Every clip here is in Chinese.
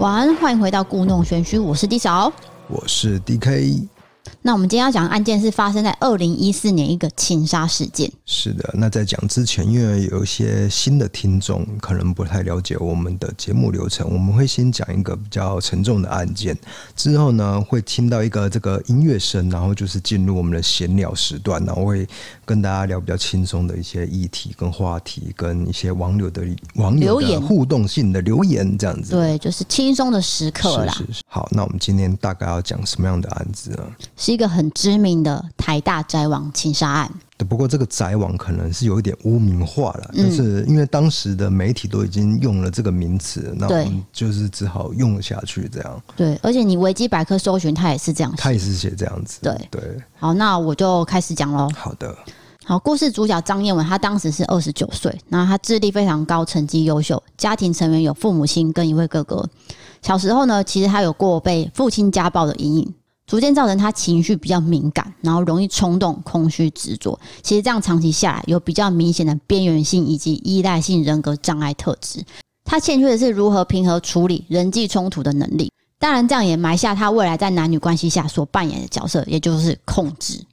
晚安，欢迎回到故弄玄虚，我是 D 嫂，我是 DK。那我们今天要讲的案件是发生在二零一四年一个情杀事件。是的，那在讲之前，因为有一些新的听众可能不太了解我们的节目流程，我们会先讲一个比较沉重的案件，之后呢会听到一个这个音乐声，然后就是进入我们的闲聊时段，然后会跟大家聊比较轻松的一些议题跟话题，跟一些网友的网友的互动性的留言这样子。对，就是轻松的时刻啦。是是是。好，那我们今天大概要讲什么样的案子呢？一个很知名的台大宅网情杀案。不过这个宅网可能是有一点污名化了，但是因为当时的媒体都已经用了这个名词，那我们就是只好用下去这样。对，而且你维基百科搜寻，它也是这样写，它也是写这样子。对对。好，那我就开始讲喽。好的。好，故事主角张燕文，他当时是二十九岁，那他智力非常高，成绩优秀，家庭成员有父母亲跟一位哥哥。小时候呢，其实他有过被父亲家暴的阴影。逐渐造成他情绪比较敏感，然后容易冲动、空虚、执着。其实这样长期下来，有比较明显的边缘性以及依赖性人格障碍特质。他欠缺的是如何平和处理人际冲突的能力。当然，这样也埋下他未来在男女关系下所扮演的角色，也就是控制。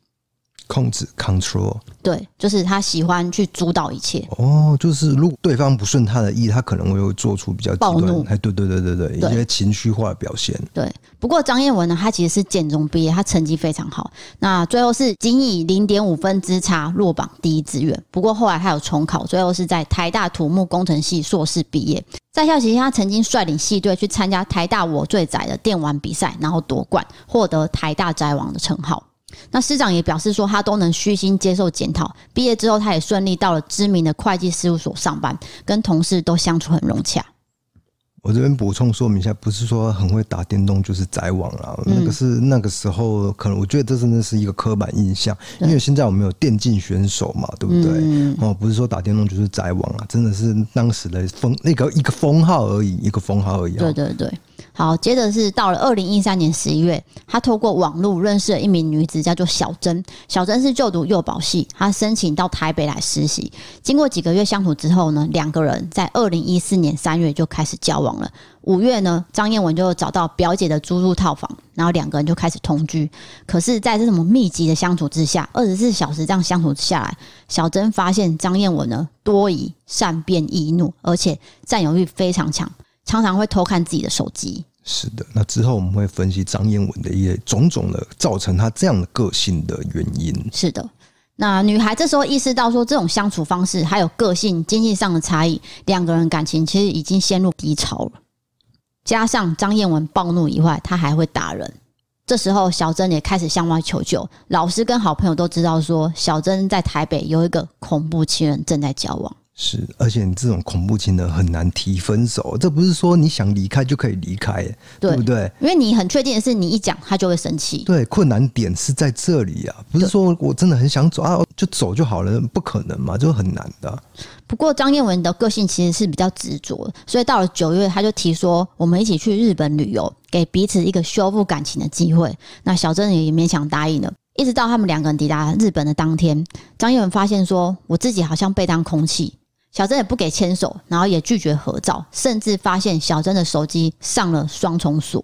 控制 （control） 对，就是他喜欢去主导一切。哦，就是如果对方不顺他的意，他可能会做出比较暴怒。哎，对对对对对，一些情绪化的表现。对，不过张彦文呢，他其实是建中毕业，他成绩非常好。那最后是仅以零点五分之差落榜第一志愿。不过后来他有重考，最后是在台大土木工程系硕士毕业。在校期间，他曾经率领系队去参加台大我最宅的电玩比赛，然后夺冠，获得台大宅王的称号。那师长也表示说，他都能虚心接受检讨。毕业之后，他也顺利到了知名的会计事务所上班，跟同事都相处很融洽。我这边补充说明一下，不是说很会打电动就是宅网啦，那个是那个时候可能我觉得这真的是一个刻板印象，因为现在我们有电竞选手嘛，对不对？哦，不是说打电动就是宅网啊，真的是当时的封那个一个封号而已，一个封号而已。对对对。好，接着是到了二零一三年十一月，他透过网络认识了一名女子，叫做小珍。小珍是就读幼保系，她申请到台北来实习。经过几个月相处之后呢，两个人在二零一四年三月就开始交往了。五月呢，张燕文就找到表姐的租住套房，然后两个人就开始同居。可是，在这种密集的相处之下，二十四小时这样相处下来，小珍发现张燕文呢多疑、善变、易怒，而且占有欲非常强。常常会偷看自己的手机。是的，那之后我们会分析张燕文的一些种种的造成他这样的个性的原因。是的，那女孩这时候意识到说，这种相处方式还有个性、经济上的差异，两个人感情其实已经陷入低潮了。加上张燕文暴怒以外，他还会打人。这时候小珍也开始向外求救，老师跟好朋友都知道说，小珍在台北有一个恐怖情人正在交往。是，而且你这种恐怖情人很难提分手，这不是说你想离开就可以离开，对，对不对？因为你很确定的是，你一讲他就会生气。对，困难点是在这里啊，不是说我真的很想走啊，就走就好了，不可能嘛，就很难的。不过张燕文的个性其实是比较执着，所以到了九月，他就提说我们一起去日本旅游，给彼此一个修复感情的机会。那小珍也勉强答应了。一直到他们两个人抵达日本的当天，张燕文发现说，我自己好像被当空气。小珍也不给牵手，然后也拒绝合照，甚至发现小珍的手机上了双重锁。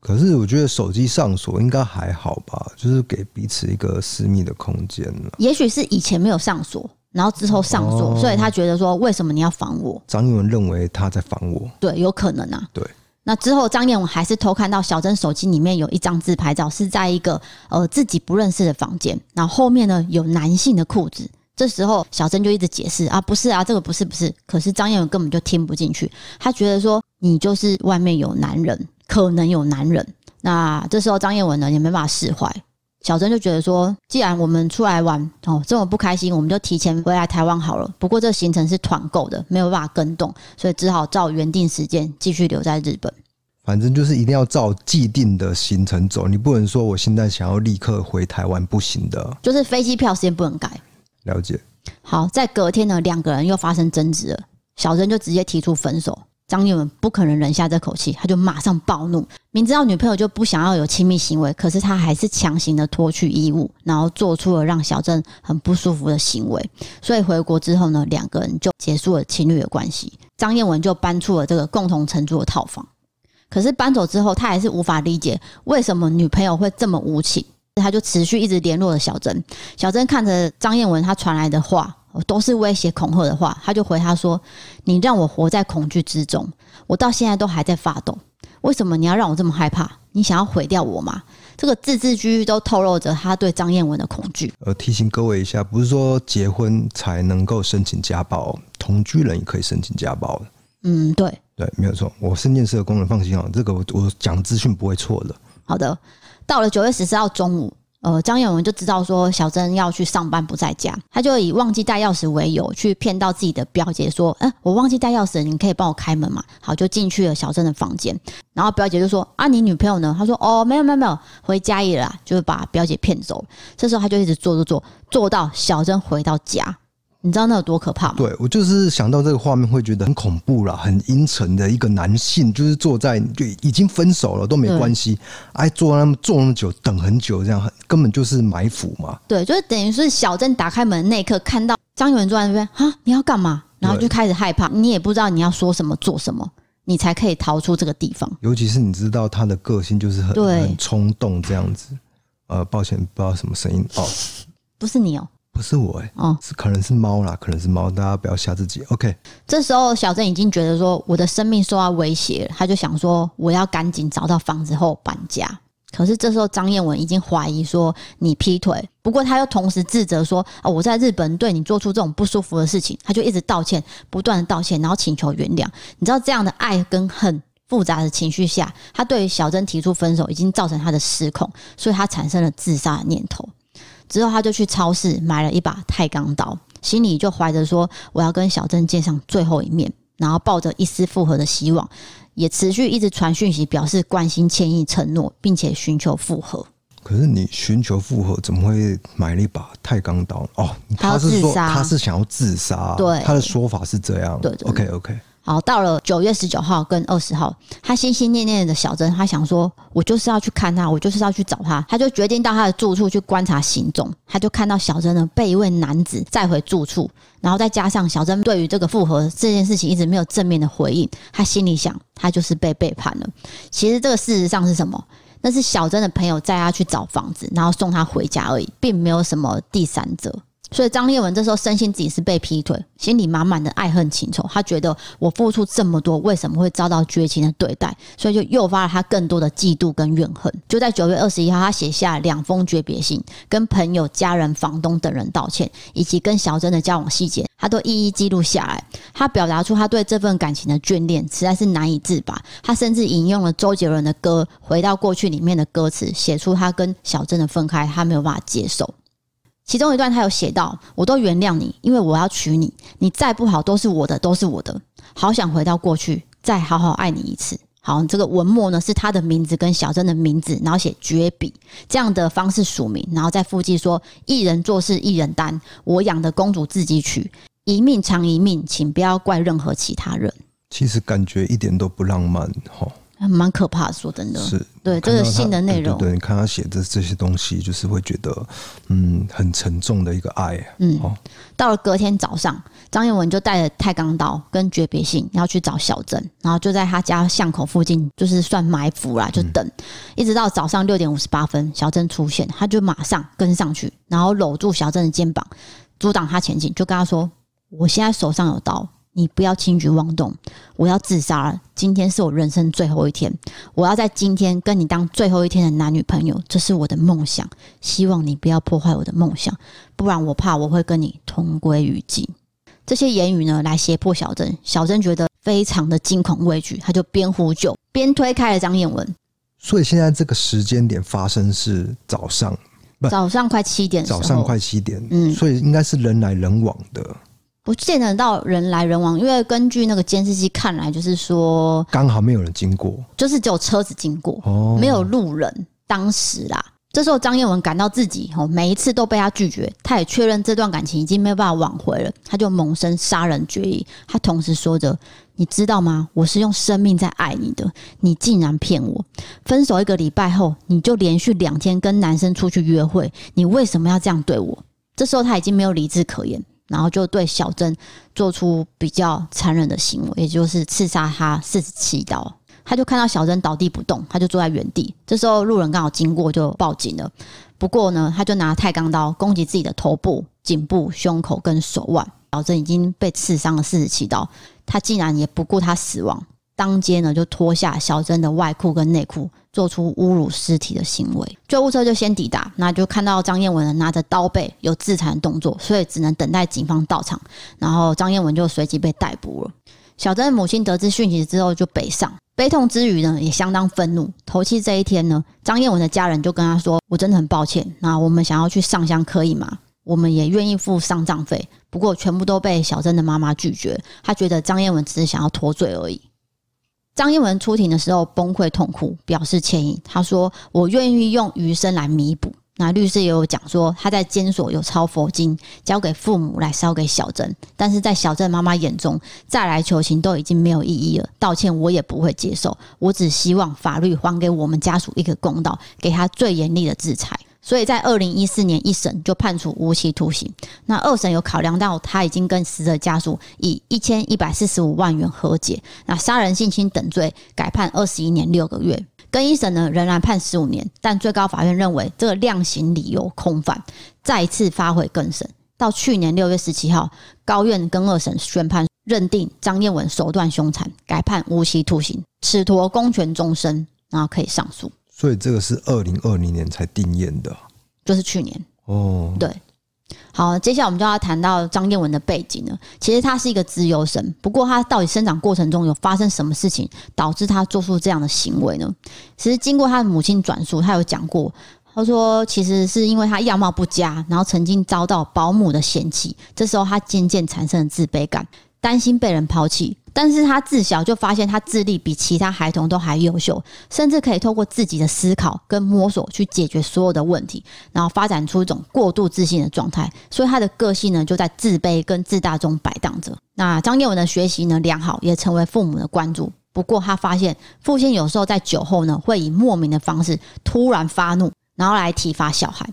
可是我觉得手机上锁应该还好吧，就是给彼此一个私密的空间。也许是以前没有上锁，然后之后上锁，哦，所以他觉得说，为什么你要防我？张燕文认为他在防我，对，有可能啊。对，那之后张燕文还是偷看到小珍手机里面有一张自拍照，是在一个呃自己不认识的房间，然后后面呢有男性的裤子。这时候，小珍就一直解释啊，不是啊，这个不是不是。可是张燕文根本就听不进去，他觉得说你就是外面有男人，可能有男人。那这时候张燕文呢也没办法释怀，小珍就觉得说，既然我们出来玩哦这么不开心，我们就提前回来台湾好了。不过这行程是团购的，没有办法跟动，所以只好照原定时间继续留在日本。反正就是一定要照既定的行程走，你不能说我现在想要立刻回台湾，不行的。就是飞机票时间不能改。了解。好，在隔天呢，两个人又发生争执了。小珍就直接提出分手，张燕文不可能忍下这口气，他就马上暴怒。明知道女朋友就不想要有亲密行为，可是他还是强行的脱去衣物，然后做出了让小珍很不舒服的行为。所以回国之后呢，两个人就结束了情侣的关系。张燕文就搬出了这个共同承租的套房。可是搬走之后，他还是无法理解为什么女朋友会这么无情，他就持续一直联络了小珍。小珍看着张彦文他传来的话，都是威胁恐吓的话，他就回他说：“你让我活在恐惧之中，我到现在都还在发抖。为什么你要让我这么害怕？你想要毁掉我吗？”这个字字句句都透露着他对张燕文的恐惧。呃，提醒各位一下，不是说结婚才能够申请家暴，同居人也可以申请家暴。嗯，对，对，没有错。我是念社工人，放心哦，这个我我讲资讯不会错的。好的，到了九月十四号中午。呃，张彦文就知道说小珍要去上班不在家，他就以忘记带钥匙为由去骗到自己的表姐说：“哎、欸，我忘记带钥匙，你可以帮我开门吗？”好，就进去了小珍的房间。然后表姐就说：“啊，你女朋友呢？”他说：“哦，没有没有没有，回嘉义了，就是把表姐骗走。”这时候他就一直做做做，做到小珍回到家。你知道那有多可怕吗？对，我就是想到这个画面会觉得很恐怖啦，很阴沉的一个男性，就是坐在就已经分手了都没关系，哎，坐那么坐那么久，等很久，这样根本就是埋伏嘛。对，就是等于是小珍打开门那一刻，看到张彦文坐在那边，哈，你要干嘛？然后就开始害怕，你也不知道你要说什么做什么，你才可以逃出这个地方。尤其是你知道他的个性就是很很冲动这样子。呃，抱歉，不知道什么声音哦，不是你哦。不是我哎、欸，哦，是可能是猫啦，可能是猫，大家不要吓自己。OK，这时候小珍已经觉得说我的生命受到威胁了，他就想说我要赶紧找到房子后搬家。可是这时候张彦文已经怀疑说你劈腿，不过他又同时自责说哦，我在日本对你做出这种不舒服的事情，他就一直道歉，不断的道歉，然后请求原谅。你知道这样的爱跟恨复杂的情绪下，他对于小珍提出分手已经造成他的失控，所以他产生了自杀的念头。之后，他就去超市买了一把太钢刀，心里就怀着说：“我要跟小郑见上最后一面。”然后抱着一丝复合的希望，也持续一直传讯息，表示关心、歉意、承诺，并且寻求复合。可是，你寻求复合，怎么会买了一把太钢刀？哦，他是说他是想要自杀，对，他的说法是这样。对，，OK，OK。Okay. 好，到了九月十九号跟二十号，他心心念念的小珍，他想说，我就是要去看他，我就是要去找他，他就决定到他的住处去观察行踪。他就看到小珍呢被一位男子载回住处，然后再加上小珍对于这个复合这件事情一直没有正面的回应，他心里想，他就是被背叛了。其实这个事实上是什么？那是小珍的朋友载他去找房子，然后送他回家而已，并没有什么第三者。所以张彦文这时候深信自己是被劈腿，心里满满的爱恨情仇。他觉得我付出这么多，为什么会遭到绝情的对待？所以就诱发了他更多的嫉妒跟怨恨。就在九月二十一号，他写下两封诀别信，跟朋友、家人、房东等人道歉，以及跟小珍的交往细节，他都一一记录下来。他表达出他对这份感情的眷恋，实在是难以自拔。他甚至引用了周杰伦的歌《回到过去》里面的歌词，写出他跟小珍的分开，他没有办法接受。其中一段他有写到：“我都原谅你，因为我要娶你。你再不好都是我的，都是我的。好想回到过去，再好好爱你一次。”好，这个文末呢是他的名字跟小珍的名字，然后写绝笔这样的方式署名，然后再附记说：“一人做事一人担，我养的公主自己娶，一命偿一命，请不要怪任何其他人。”其实感觉一点都不浪漫，哈。蛮可怕的，说真的，是对这个信的内容。对，对，你看他写的这些东西，就是会觉得，嗯，很沉重的一个爱。嗯，到了隔天早上，张彦文就带着太钢刀跟诀别信要去找小珍，然后就在他家巷口附近，就是算埋伏啦，就等，嗯、一直到早上六点五十八分，小珍出现，他就马上跟上去，然后搂住小珍的肩膀，阻挡他前进，就跟他说：“我现在手上有刀。”你不要轻举妄动，我要自杀了。今天是我人生最后一天，我要在今天跟你当最后一天的男女朋友，这是我的梦想。希望你不要破坏我的梦想，不然我怕我会跟你同归于尽。这些言语呢，来胁迫小珍。小珍觉得非常的惊恐畏惧，她就边呼救边推开了张彦文。所以现在这个时间点发生是早上，早上快七点，早上快七点，嗯，所以应该是人来人往的。不见得到人来人往，因为根据那个监视器看来，就是说刚好没有人经过，就是只有车子经过，哦，没有路人。当时啦，这时候张燕文感到自己哦，每一次都被他拒绝，他也确认这段感情已经没有办法挽回了，他就萌生杀人决议。他同时说着：“你知道吗？我是用生命在爱你的，你竟然骗我！分手一个礼拜后，你就连续两天跟男生出去约会，你为什么要这样对我？”这时候他已经没有理智可言。然后就对小珍做出比较残忍的行为，也就是刺杀她四十七刀。他就看到小珍倒地不动，他就坐在原地。这时候路人刚好经过，就报警了。不过呢，他就拿太钢刀攻击自己的头部、颈部、胸口跟手腕。小珍已经被刺伤了四十七刀，他竟然也不顾他死亡，当街呢就脱下小珍的外裤跟内裤，做出侮辱尸体的行为。救护车就先抵达，那就看到张彦文拿着刀背有自残动作，所以只能等待警方到场。然后张彦文就随即被逮捕了。小珍的母亲得知讯息之后就北上。悲痛之余呢，也相当愤怒。头七这一天呢，张彦文的家人就跟他说：“我真的很抱歉，那我们想要去上香可以吗？我们也愿意付丧葬费，不过全部都被小珍的妈妈拒绝。他觉得张彦文只是想要脱罪而已。”张彦文出庭的时候崩溃痛哭，表示歉意。他说：“我愿意用余生来弥补。”那律师也有讲说，他在监所有抄佛经，交给父母来烧给小珍，但是在小珍妈妈眼中，再来求情都已经没有意义了，道歉我也不会接受，我只希望法律还给我们家属一个公道，给他最严厉的制裁。所以在二零一四年一审就判处无期徒刑。那二审有考量到他已经跟死者家属以一千一百四十五万元和解，那杀人性侵等罪改判二十一年六个月。跟一审呢，仍然判十五年，但最高法院认为这个量刑理由空泛，再次发回更审。到去年六月十七号，高院更二审宣判，认定张彦文手段凶残，改判无期徒刑，褫夺公权终身，然后可以上诉。所以这个是二零二零年才定谳的，就是去年哦，对。好，接下来我们就要谈到张燕文的背景了。其实他是一个资优生，不过他到底生长过程中有发生什么事情，导致他做出这样的行为呢？其实经过他的母亲转述，他有讲过，他说其实是因为他样貌不佳，然后曾经遭到保姆的嫌弃，这时候他渐渐产生了自卑感，担心被人抛弃。但是他自小就发现他智力比其他孩童都还优秀，甚至可以透过自己的思考跟摸索去解决所有的问题，然后发展出一种过度自信的状态。所以他的个性呢，就在自卑跟自大中摆荡着。那张彦文的学习呢良好，也成为父母的关注。不过他发现父亲有时候在酒后呢，会以莫名的方式突然发怒，然后来体罚小孩。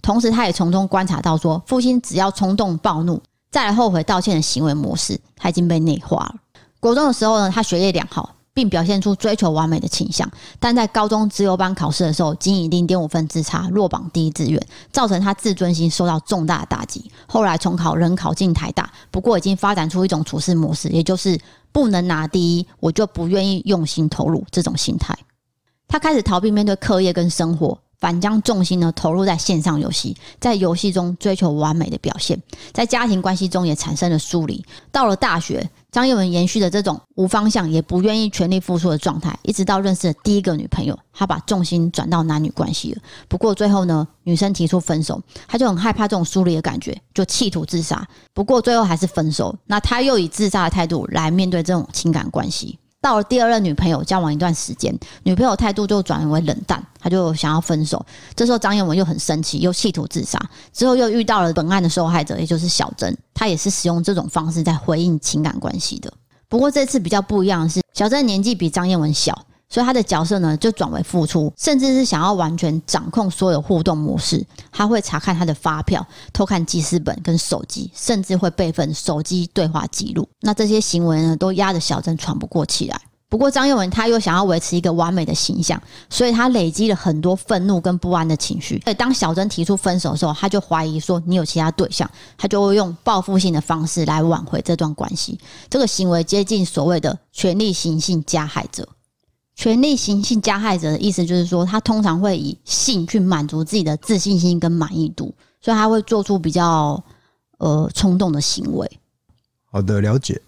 同时他也从中观察到说，父亲只要冲动暴怒，再来后悔道歉的行为模式，他已经被内化了。国中的时候呢，他学业良好，并表现出追求完美的倾向。但在高中资优班考试的时候，仅以零点五分之差落榜第一志愿，造成他自尊心受到重大的打击。后来重考仍考进台大，不过已经发展出一种处事模式，也就是不能拿第一，我就不愿意用心投入这种心态。他开始逃避面对课业跟生活。反将重心呢投入在线上游戏，在游戏中追求完美的表现，在家庭关系中也产生了疏离。到了大学，张彦文延续的这种无方向，也不愿意全力付出的状态，一直到认识了第一个女朋友，他把重心转到男女关系了。不过最后呢，女生提出分手，他就很害怕这种疏离的感觉，就企图自杀。不过最后还是分手。那他又以自杀的态度来面对这种情感关系。到了第二任女朋友交往一段时间，女朋友态度就转为冷淡，他就想要分手。这时候张彦文又很生气，又企图自杀。之后又遇到了本案的受害者，也就是小珍，她也是使用这种方式在回应情感关系的。不过这次比较不一样的是，小珍年纪比张彦文小。所以他的角色呢，就转为付出，甚至是想要完全掌控所有互动模式。他会查看他的发票，偷看记事本跟手机，甚至会备份手机对话记录。那这些行为呢，都压得小珍喘不过气来。不过张彦文他又想要维持一个完美的形象，所以他累积了很多愤怒跟不安的情绪。所以当小珍提出分手的时候，他就怀疑说你有其他对象，他就会用报复性的方式来挽回这段关系。这个行为接近所谓的权力行性加害者。权力行性加害者的意思就是说，他通常会以性去满足自己的自信心跟满意度，所以他会做出比较呃冲动的行为。好的，了解。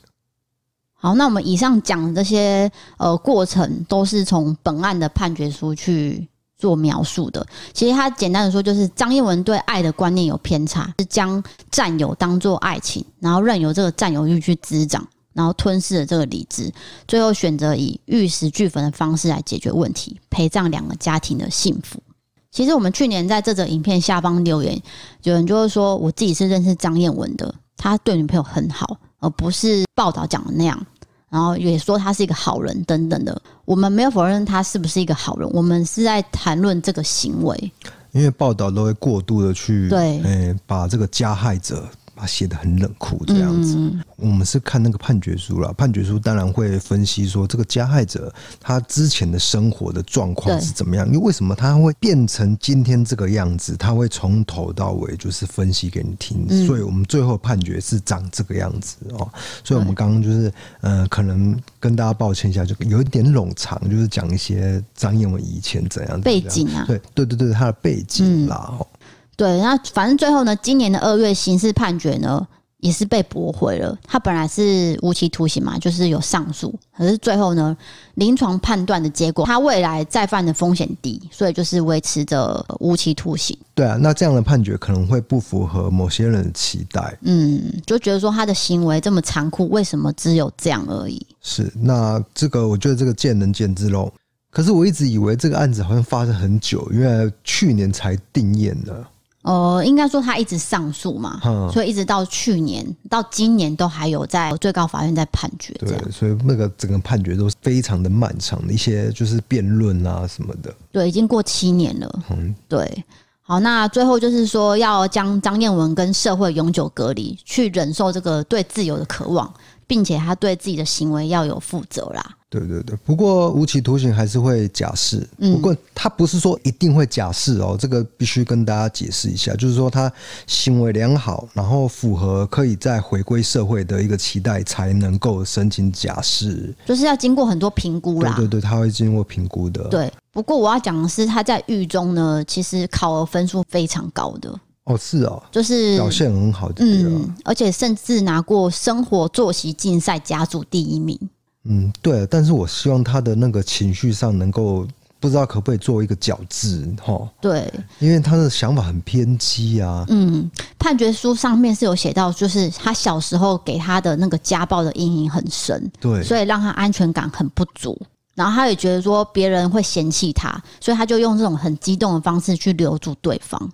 好，那我们以上讲的这些呃过程，都是从本案的判决书去做描述的。其实他简单的说，就是张彦文对爱的观念有偏差，是将占有当做爱情，然后任由这个占有欲去滋长。然后吞噬了这个理智，最后选择以玉石俱焚的方式来解决问题，陪葬两个家庭的幸福。其实我们去年在这则影片下方留言，有人就会说，我自己是认识张彦文的，他对女朋友很好，而不是报道讲的那样。然后也说他是一个好人等等的。我们没有否认他是不是一个好人，我们是在谈论这个行为。因为报道都会过度的去对，诶，把这个加害者把它写的很冷酷这样子。嗯、我们是看那个判决书了，判决书当然会分析说这个加害者他之前的生活的状况是怎么样，因为为什么他会变成今天这个样子，他会从头到尾就是分析给你听。嗯、所以我们最后判决是长这个样子哦。所以我们刚刚就是呃，可能跟大家抱歉一下，就有一点冗长，就是讲一些张燕文以前怎样，怎样背景啊，对对对对，他的背景啦。嗯对，那反正最后呢，今年的二月刑事判决呢，也是被驳回了。他本来是无期徒刑嘛，就是有上诉，可是最后呢，临床判断的结果，他未来再犯的风险低，所以就是维持着无期徒刑。对啊，那这样的判决可能会不符合某些人的期待。嗯，就觉得说他的行为这么残酷，为什么只有这样而已？是，那这个我觉得这个见仁见智喽。可是我一直以为这个案子好像发生很久，因为去年才定谳的。呃，应该说他一直上诉嘛，嗯、所以一直到去年到今年都还有在最高法院在判决。对，所以那个整个判决都是非常的漫长的一些就是辩论啊什么的。对，已经过七年了。嗯，对。好，那最后就是说要将张燕文跟社会永久隔离，去忍受这个对自由的渴望，并且他对自己的行为要有负责啦。对对对，不过无期徒刑还是会假释。不过他不是说一定会假释哦，这个必须跟大家解释一下，就是说他行为良好，然后符合可以再回归社会的一个期待，才能够申请假释。就是要经过很多评估啦。对对对，他会经过评估的。对，不过我要讲的是，他在狱中呢，其实考核分数非常高的。哦，是哦，就是表现很好的。嗯，而且甚至拿过生活作息竞赛甲组第一名。嗯，对，但是我希望他的那个情绪上能够不知道可不可以做一个矫治哈。对，因为他的想法很偏激啊。嗯，判决书上面是有写到，就是他小时候给他的那个家暴的阴影很深，对，所以让他安全感很不足。然后他也觉得说别人会嫌弃他，所以他就用这种很激动的方式去留住对方。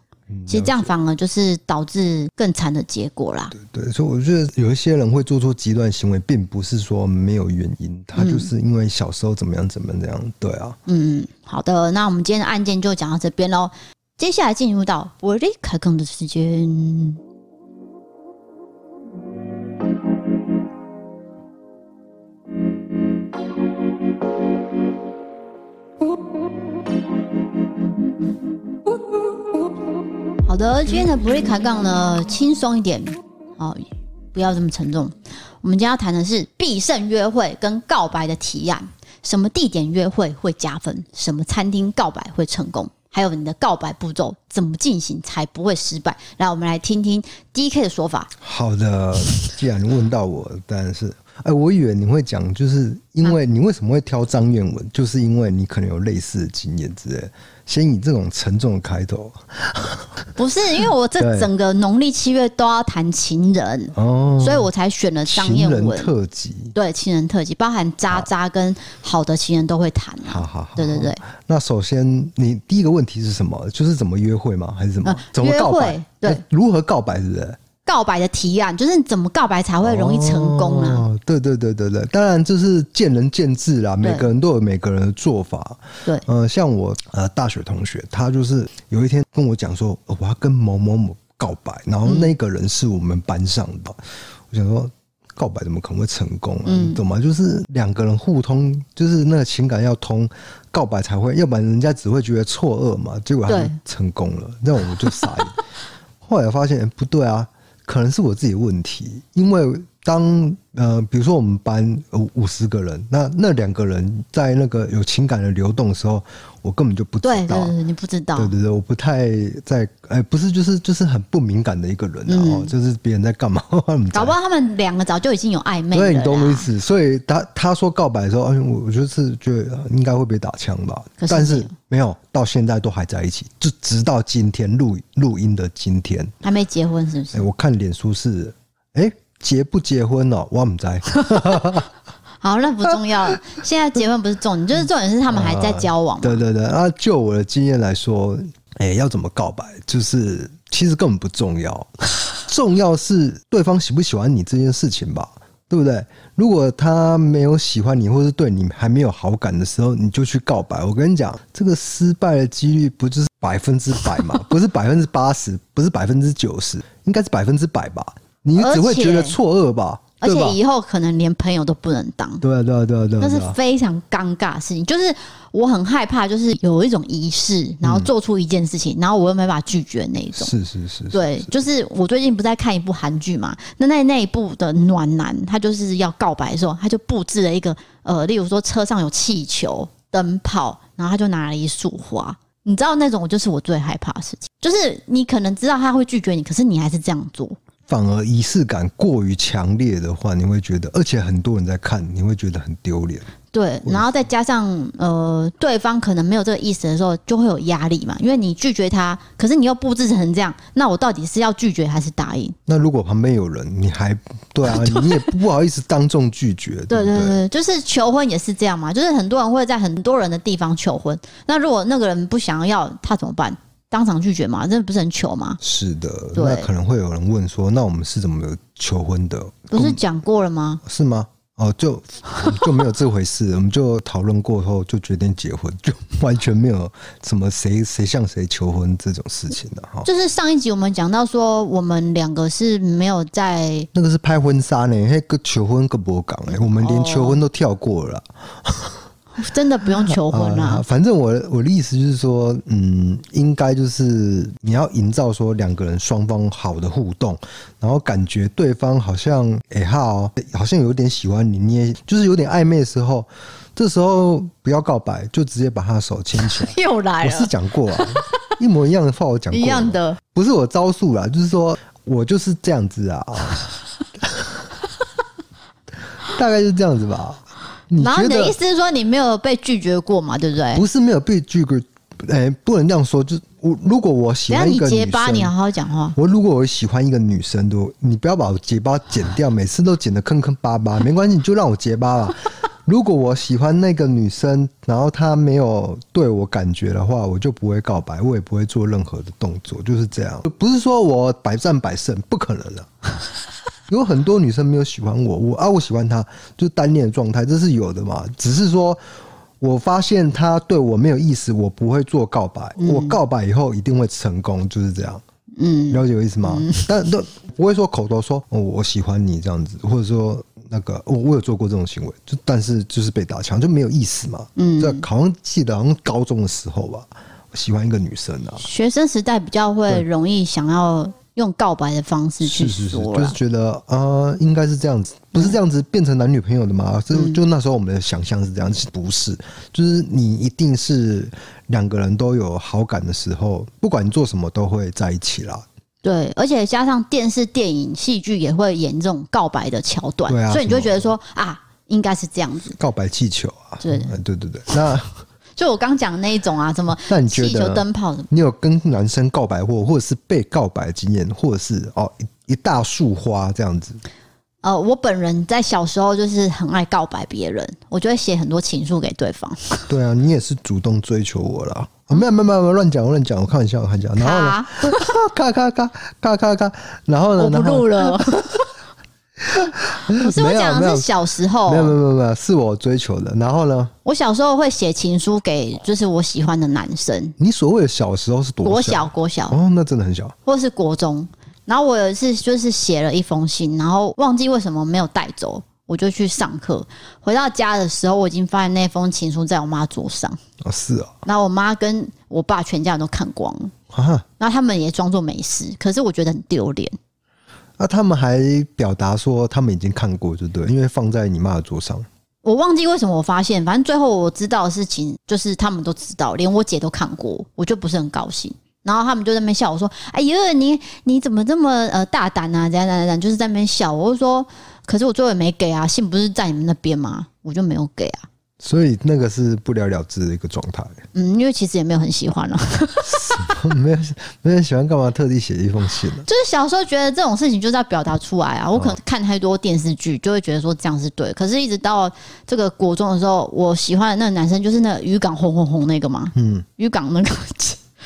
其实这样反而就是导致更惨的结果啦。对对，所以我觉得有一些人会做出极端行为，并不是说没有原因，他就是因为小时候怎么样怎么样。对啊，嗯，好的，那我们今天的案件就讲到这边喽。接下来进入到我瑞开更的时间。好的，今天的伯利开杠呢，轻松一点，好，不要这么沉重。我们今天要谈的是必胜约会跟告白的提案，什么地点约会会加分？什么餐厅告白会成功？还有你的告白步骤怎么进行才不会失败？来，我们来听听 DK 的说法。好的，既然你问到我，当然是，哎，我以为你会讲，就是因为你为什么会挑张彦文，就是因为你可能有类似的经验之类。先以这种沉重的开头，不是因为我这整个农历七月都要谈情人哦，所以我才选了张燕文特辑。对，情人特辑包含渣渣跟好的情人都会谈。好好好，对对对。那首先，你第一个问题是什么？就是怎么约会吗？还是怎么？怎么告白？对，如何告白？是不是？告白的提案就是怎么告白才会容易成功呢？哦，对对对对对，当然就是见仁见智啦，每个人都有每个人的做法。对，呃，像我呃大学同学，他就是有一天跟我讲说，我要跟某某某告白，然后那个人是我们班上的。嗯、我想说，告白怎么可能会成功啊？嗯、你懂吗？就是两个人互通，就是那个情感要通，告白才会，要不然人家只会觉得错愕嘛。结果他就成功了，那我们就傻眼。后来发现，欸，不对啊。可能是我自己的问题，因为当呃，比如说我们班五五十个人，那那两个人在那个有情感的流动的时候，我根本就不知道。对对对，你不知道。对对对，我不太在，哎、欸，不是，就是就是很不敏感的一个人，然后、嗯、就是别人在干嘛，搞不好他们两个早就已经有暧昧了。对，你懂我意思。所以他他说告白的时候，哎，我我觉得是觉得应该会被打枪吧，是但是没有，到现在都还在一起，就直到今天录录音的今天，还没结婚是不是？欸、我看脸书是，哎、欸。结不结婚哦？我不知道。好，那不重要。现在结婚不是重点，就是重点是他们还在交往、啊。对对对，那就我的经验来说，哎、欸，要怎么告白，就是其实根本不重要，重要是对方喜不喜欢你这件事情吧，对不对？如果他没有喜欢你，或是对你还没有好感的时候，你就去告白。我跟你讲，这个失败的几率不就是百分之百嘛？不是百分之八十，不是百分之九十，应该是百分之百吧。你只会觉得错愕吧？而且以后可能连朋友都不能当。对啊，对啊，对啊，对啊，那是非常尴尬的事情。就是我很害怕，就是有一种仪式，然后做出一件事情，然后我又没办法拒绝那一种。是是是。对，就是我最近不在看一部韩剧嘛？那那那一部的暖男，他就是要告白的时候，他就布置了一个呃，例如说车上有气球、灯泡，然后他就拿了一束花。你知道那种就是我最害怕的事情，就是你可能知道他会拒绝你，可是你还是这样做。反而仪式感过于强烈的话，你会觉得，而且很多人在看，你会觉得很丢脸。对，然后再加上呃，对方可能没有这个意思的时候，就会有压力嘛。因为你拒绝他，可是你又布置成这样，那我到底是要拒绝还是答应？那如果旁边有人，你还 对啊，对你也不好意思当众拒绝。对，对对对，就是求婚也是这样嘛，就是很多人会在很多人的地方求婚。那如果那个人不想要，他怎么办？当场拒绝嘛，这不是很糗吗？是的，那可能会有人问说，那我们是怎么求婚的？不是讲过了吗？是吗？哦，就 就没有这回事，我们就讨论过后就决定结婚，就完全没有什么谁谁向谁求婚这种事情的哈。就是上一集我们讲到说，我们两个是没有在那个是拍婚纱呢，那个求婚个博港哎，我们连求婚都跳过了。哦 真的不用求婚啦、啊啊。反正我我的意思就是说，嗯，应该就是你要营造说两个人双方好的互动，然后感觉对方好像哎哈、哦，好像有点喜欢你，你也就是有点暧昧的时候，这时候不要告白，就直接把他的手牵起来。又来了，我是讲过啊，一模一样的话我讲过，一样的，不是我招数啦，就是说我就是这样子啊，大概就是这样子吧。然后你的意思是说你没有被拒绝过嘛？对不对？不是没有被拒绝，哎、欸，不能这样说。就是我如果我喜欢一个女生，你结巴，你好好讲话。我如果我喜欢一个女生，都你不要把我结巴剪掉，每次都剪得坑坑巴巴，没关系，你就让我结巴吧。如果我喜欢那个女生，然后她没有对我感觉的话，我就不会告白，我也不会做任何的动作，就是这样。不是说我百战百胜，不可能的。有很多女生没有喜欢我，我啊，我喜欢她，就是单恋的状态，这是有的嘛。只是说，我发现她对我没有意思，我不会做告白。嗯、我告白以后一定会成功，就是这样。嗯，了解我意思吗？嗯、但都不会说口头说哦，我喜欢你这样子，或者说那个我我有做过这种行为，就但是就是被打枪就没有意思嘛。嗯，这好像记得好像高中的时候吧，我喜欢一个女生啊，学生时代比较会容易想要。用告白的方式去说，就是觉得啊、呃，应该是这样子，不是这样子变成男女朋友的吗？就、嗯、就那时候我们的想象是这样，其实不是，就是你一定是两个人都有好感的时候，不管你做什么都会在一起啦。对，而且加上电视、电影、戏剧也会演这种告白的桥段，对啊，所以你就觉得说啊，应该是这样子，告白气球啊，对，对对对，那。就我刚讲的那一种啊，什么气球、灯泡什么？你有跟男生告白过，或者是被告白经验，或者是哦一大束花这样子？呃，我本人在小时候就是很爱告白别人，我就会写很多情书给对方。对啊，你也是主动追求我了？没有没有没有乱讲乱讲，我开玩笑开玩笑。然后呢？咔咔咔咔咔咔，然后呢？我不录了。不是我讲的是小时候，没有没有没有没有，是我追求的。然后呢，我小时候会写情书给就是我喜欢的男生。你所谓的小时候是多小？国小国小哦，那真的很小。或是国中。然后我有一次就是写了一封信，然后忘记为什么没有带走，我就去上课。回到家的时候，我已经发现那封情书在我妈桌上。哦，是啊。然后我妈跟我爸全家人都看光了啊，然后他们也装作没事，可是我觉得很丢脸。那、啊、他们还表达说他们已经看过，就对，因为放在你妈的桌上。我忘记为什么我发现，反正最后我知道的事情就是他们都知道，连我姐都看过，我就不是很高兴。然后他们就在那边笑我说：“哎呦，你你怎么这么呃大胆啊？怎样怎样这样，就是在那边笑。”我就说：“可是我最后也没给啊，信不是在你们那边吗？我就没有给啊。”所以那个是不了了之的一个状态。嗯，因为其实也没有很喜欢了。没有没有喜欢，干嘛特地写一封信呢？就是小时候觉得这种事情就是要表达出来啊。我可能看太多电视剧，就会觉得说这样是对。可是，一直到这个国中的时候，我喜欢的那个男生就是那个渔港红红红那个嘛。嗯，渔港那个。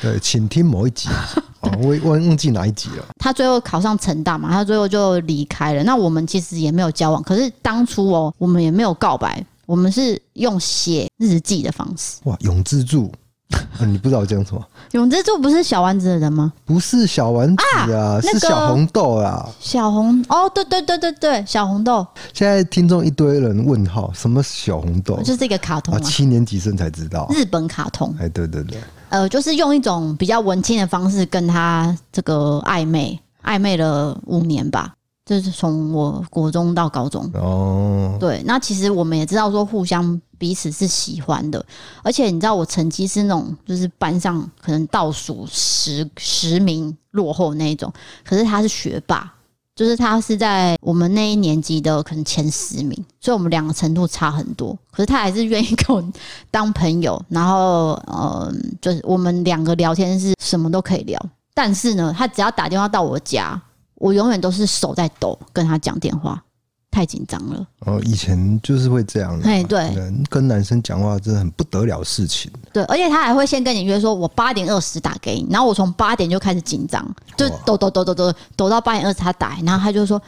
对，请听某一集啊，我我忘记哪一集了。他最后考上成大嘛，他最后就离开了。那我们其实也没有交往，可是当初哦，我们也没有告白。我们是用写日记的方式，哇，永之助啊、你不知道我讲什么？永之助不是小丸子的人吗？不是小丸子啊，是小红豆啊。小红哦，对对对对对，小红豆。现在听众一堆人问号，什么小红豆？就是一个卡通啊，七年级生才知道。日本卡通。哎，对对对。呃，就是用一种比较文青的方式跟他这个暧昧，暧昧了五年吧。就是从我国中到高中哦，对，那其实我们也知道说互相彼此是喜欢的，而且你知道我成绩是那种就是班上可能倒数十十名落后那一种，可是他是学霸，就是他是在我们那一年级的可能前十名，所以我们两个程度差很多，可是他还是愿意跟我当朋友，然后呃，就是我们两个聊天是什么都可以聊，但是呢，他只要打电话到我家。我永远都是手在抖，跟他讲电话，太紧张了。哦，以前就是会这样的。哎，对，跟男生讲话真的很不得了事情。对，而且他还会先跟你约说，我八点二十打给你，然后我从八点就开始紧张，就抖抖抖抖抖抖到八点二十他打，然后他就说：“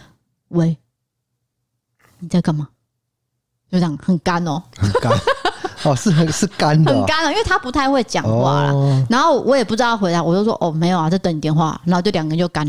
喂，你在干嘛？”就这样，很干哦，很干 哦，是很是干的，很干的，因为他不太会讲话了。哦、然后我也不知道回答，我就说：“哦，没有啊，在等你电话。”然后就两个人就干。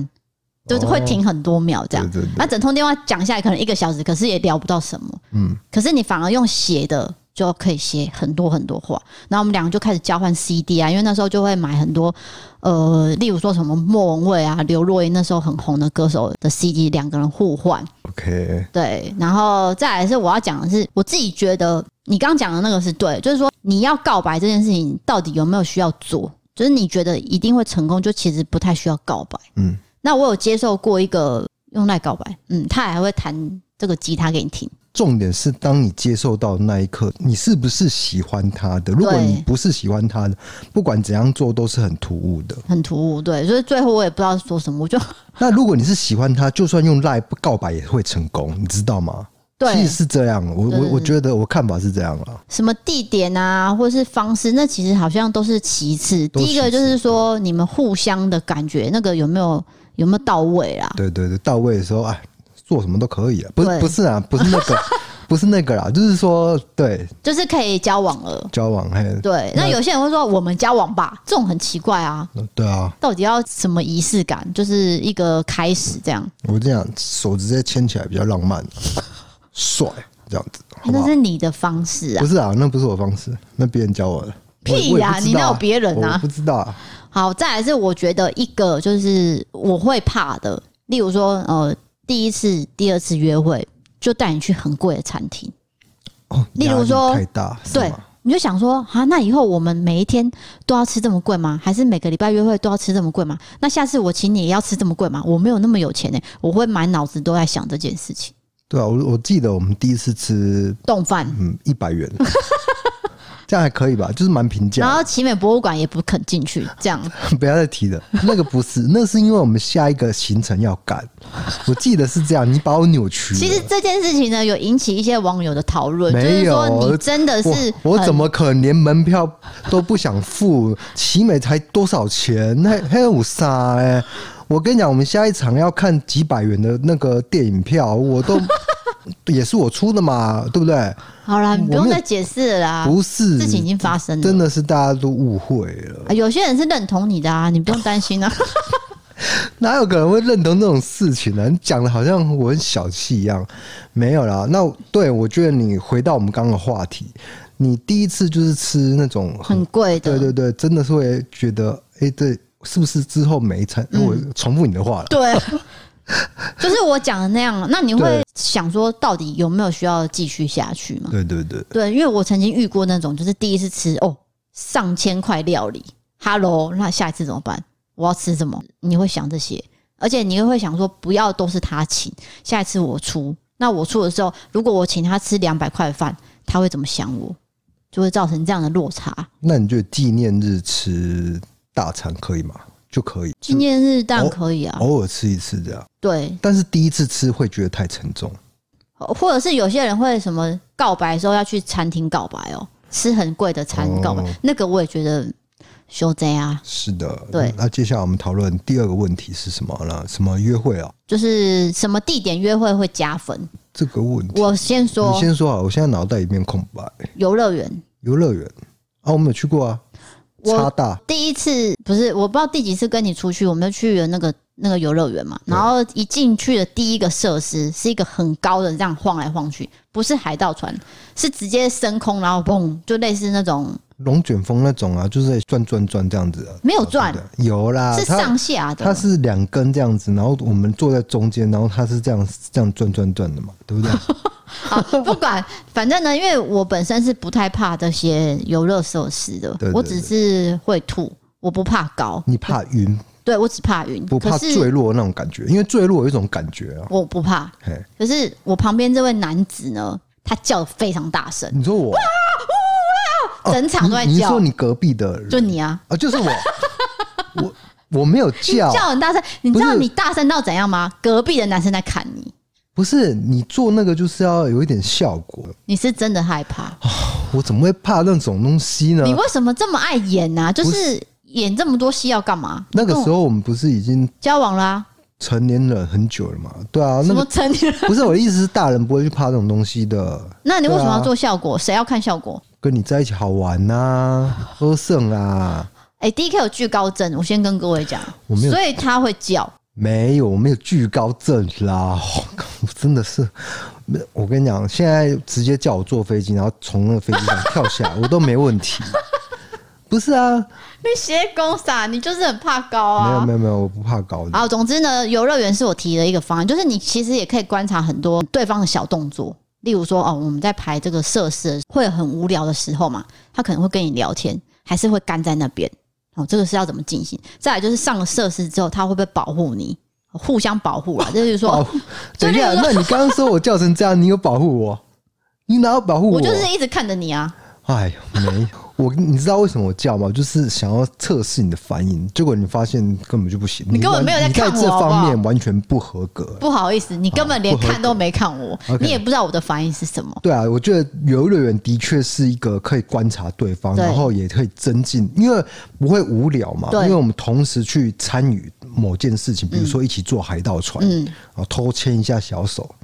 就是会停很多秒这样，那整通电话讲下来可能一个小时，可是也聊不到什么。嗯，可是你反而用写的就可以写很多很多话。然后我们两个就开始交换 CD 啊，因为那时候就会买很多，呃，例如说什么莫文蔚啊、刘若英那时候很红的歌手的 CD，两个人互换。OK，对，然后再来是我要讲的是，我自己觉得你刚讲的那个是对，就是说你要告白这件事情到底有没有需要做？就是你觉得一定会成功，就其实不太需要告白。嗯。那我有接受过一个用赖告白，嗯，他还会弹这个吉他给你听。重点是，当你接受到那一刻，你是不是喜欢他的？如果你不是喜欢他的，不管怎样做都是很突兀的，很突兀。对，所以最后我也不知道说什么，我就。那如果你是喜欢他，就算用赖告白也会成功，你知道吗？对，其实是这样。我我我觉得我看法是这样了。什么地点啊，或是方式，那其实好像都是其次。第一个就是说，你们互相的感觉，那个有没有？有没有到位啦？对对对，到位的时候，哎，做什么都可以啊。不是不是啊，不是那个，不是那个啦，就是说，对，就是可以交往了。交往，嘿，对。那有些人会说，我们交往吧，这种很奇怪啊。对啊。到底要什么仪式感？就是一个开始这样。我这样手直接牵起来比较浪漫，帅这样子。那是你的方式啊？不是啊，那不是我方式，那别人教我的。屁呀！你那有别人啊？不知道啊。好，再来是我觉得一个就是我会怕的，例如说呃，第一次、第二次约会就带你去很贵的餐厅，哦，例如说太大，对，你就想说啊，那以后我们每一天都要吃这么贵吗？还是每个礼拜约会都要吃这么贵吗？那下次我请你也要吃这么贵吗？我没有那么有钱呢、欸，我会满脑子都在想这件事情。对啊，我我记得我们第一次吃冻饭，嗯，一百元。这样还可以吧，就是蛮平价。然后奇美博物馆也不肯进去，这样 不要再提了。那个不是，那是因为我们下一个行程要赶。我记得是这样，你把我扭曲。其实这件事情呢，有引起一些网友的讨论，没有，就是说你真的是我，我怎么可能连门票都不想付？奇美才多少钱？那还有啥？哎，我跟你讲，我们下一场要看几百元的那个电影票，我都。也是我出的嘛，对不对？好啦，你不用再解释了啦。不是，事情已经发生了，真的是大家都误会了。有些人是认同你的啊，你不用担心啊。哪有可能会认同这种事情呢？你讲的好像我很小气一样，没有啦。那对，我觉得你回到我们刚刚的话题，你第一次就是吃那种很贵的，对对对，真的是会觉得，哎、欸，对，是不是之后每一餐？我重复你的话了、嗯，对。就是我讲的那样，那你会想说，到底有没有需要继续下去吗？对对对，对，因为我曾经遇过那种，就是第一次吃哦，上千块料理，Hello，那下一次怎么办？我要吃什么？你会想这些，而且你又会想说，不要都是他请，下一次我出。那我出的时候，如果我请他吃两百块饭，他会怎么想我？就会造成这样的落差。那你觉得纪念日吃大餐可以吗？就可以纪念日当然可以啊，偶尔吃一次这样。对，但是第一次吃会觉得太沉重，或者是有些人会什么告白的时候要去餐厅告白哦，吃很贵的餐告白，那个我也觉得羞贼啊。是的，对。那接下来我们讨论第二个问题是什么呢？什么约会啊？就是什么地点约会会加分？这个问题，我先说，你先说啊，我现在脑袋一片空白。游乐园，游乐园啊，我没有去过啊。差大。第一次不是我不知道第几次跟你出去，我们就去了那个那个游乐园嘛。然后一进去的第一个设施是一个很高的，这样晃来晃去，不是海盗船，是直接升空，然后嘣，就类似那种。龙卷风那种啊，就是转转转这样子的，没有转，有啦，是上下的，它，是两根这样子，然后我们坐在中间，然后它是这样这样转转转的嘛，对不对？好，不管，反正呢，因为我本身是不太怕这些游乐设施的，我只是会吐，我不怕高，你怕晕？对，我只怕晕，不怕坠落那种感觉，因为坠落有一种感觉啊，我不怕。嘿，可是我旁边这位男子呢，他叫的非常大声，你说我。整场都在叫。你说你隔壁的人，就你啊？啊，就是我。我我没有叫，叫很大声。你知道你大声到怎样吗？隔壁的男生在看你。不是你做那个就是要有一点效果。你是真的害怕？我怎么会怕那种东西呢？你为什么这么爱演呢？就是演这么多戏要干嘛？那个时候我们不是已经交往了，成年人很久了嘛？对啊，什么成年人？不是我的意思是大人不会去怕这种东西的。那你为什么要做效果？谁要看效果？跟你在一起好玩呐、啊，喝剩啊！哎、欸、，D K 有惧高症，我先跟各位讲，我没有，所以他会叫。没有，我没有惧高症啦！我真的是，我跟你讲，现在直接叫我坐飞机，然后从那个飞机上跳下来，我都没问题。不是啊，你斜公傻，你就是很怕高啊！没有没有没有，我不怕高的。好，总之呢，游乐园是我提的一个方案，就是你其实也可以观察很多对方的小动作。例如说，哦，我们在排这个设施会很无聊的时候嘛，他可能会跟你聊天，还是会干在那边。哦，这个是要怎么进行？再来就是上了设施之后，他会不会保护你？互相保护啊，就是说，等一下，那你刚刚说我叫成这样，你有保护我？你哪有保护 我？我就是一直看着你啊。哎呦，没有。我你知道为什么我叫吗？就是想要测试你的反应，结果你发现根本就不行。你根本没有在看我，这方面完全不合格。不好意思，你根本连看都没看我，你也不知道我的反应是什么。对啊，我觉得游乐园的确是一个可以观察对方，然后也可以增进，因为不会无聊嘛。因为我们同时去参与某件事情，比如说一起坐海盗船，嗯，然后偷牵一下小手，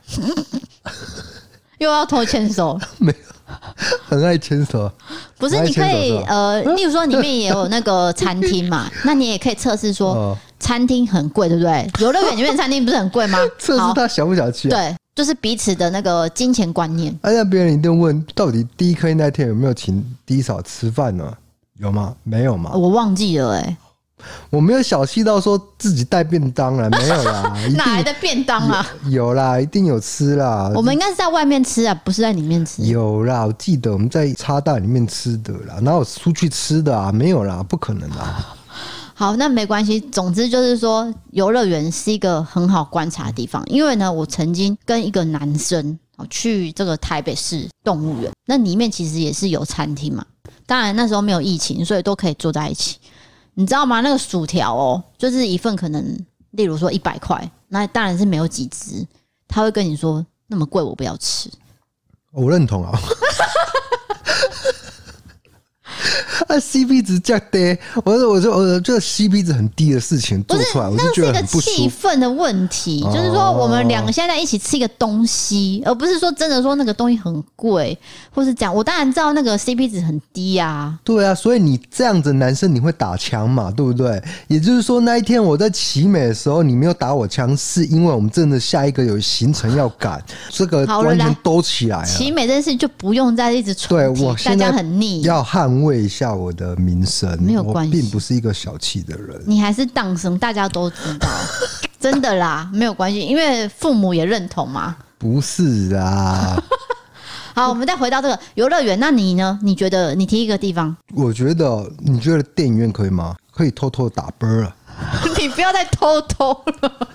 又要偷牵手，没有。很爱牵手，不是？你可以呃，例如说里面也有那个餐厅嘛，那你也可以测试说餐厅很贵，对不对？游乐园里面餐厅不是很贵吗？测试他小不小气？对，就是彼此的那个金钱观念。哎那，别人一定问，到底第一颗那天有没有请低嫂吃饭呢？有吗？没有吗？我忘记了，哎。我没有小气到说自己带便当了，没有啦。哪来的便当啊？有啦，一定有吃啦。我们应该是在外面吃啊，不是在里面吃。有啦，我记得我们在插袋里面吃的啦，哪有出去吃的啊？没有啦，不可能啦。好，那没关系。总之就是说，游乐园是一个很好观察的地方，因为呢，我曾经跟一个男生去这个台北市动物园，那里面其实也是有餐厅嘛。当然那时候没有疫情，所以都可以坐在一起。你知道吗？那个薯条哦，就是一份可能，例如说一百块，那当然是没有几只。他会跟你说那么贵，我不要吃。我认同啊。那 CP 值降低，我说我说我这 CP 值很低的事情做出来，我就觉得很不气氛的问题，就是说我们两个现在一起吃一个东西，而不是说真的说那个东西很贵，或是讲我当然知道那个 CP 值很低啊。对啊，所以你这样子男生你会打枪嘛？对不对？也就是说那一天我在奇美的时候，你没有打我枪，是因为我们真的下一个有行程要赶，这个完全兜起来了。奇美这件事就不用再一直传，对我大家很腻，要捍卫一下。我的名声没有关系，并不是一个小气的人。你还是当生，大家都知道，真的啦，没有关系，因为父母也认同嘛。不是啊。好，我们再回到这个游乐园，那你呢？你觉得你提一个地方？我觉得你觉得电影院可以吗？可以偷偷打啵啊！你不要再偷偷了，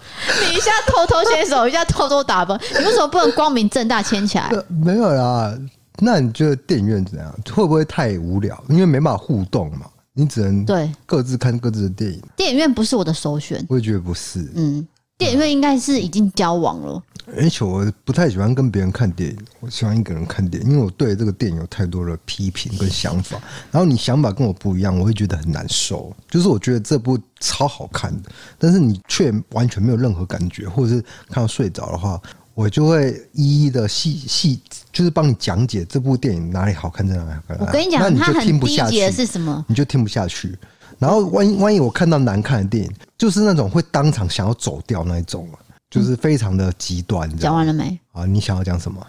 你一下偷偷牵手，一下偷偷打啵，你为什么不能光明正大牵起来？没有啦。那你觉得电影院怎样？会不会太无聊？因为没办法互动嘛，你只能对各自看各自的电影。电影院不是我的首选，我也觉得不是。嗯，电影院应该是已经交往了。而且我不太喜欢跟别人看电影，我喜欢一个人看电影，因为我对这个电影有太多的批评跟想法。然后你想法跟我不一样，我会觉得很难受。就是我觉得这部超好看的，但是你却完全没有任何感觉，或者是看到睡着的话。我就会一一的细细，就是帮你讲解这部电影哪里好看，在哪里好看。我跟你讲，那你就听不下去的是什么？你就听不下去。然后万一万一我看到难看的电影，就是那种会当场想要走掉那一种，就是非常的极端。讲完了没？啊，你想要讲什么？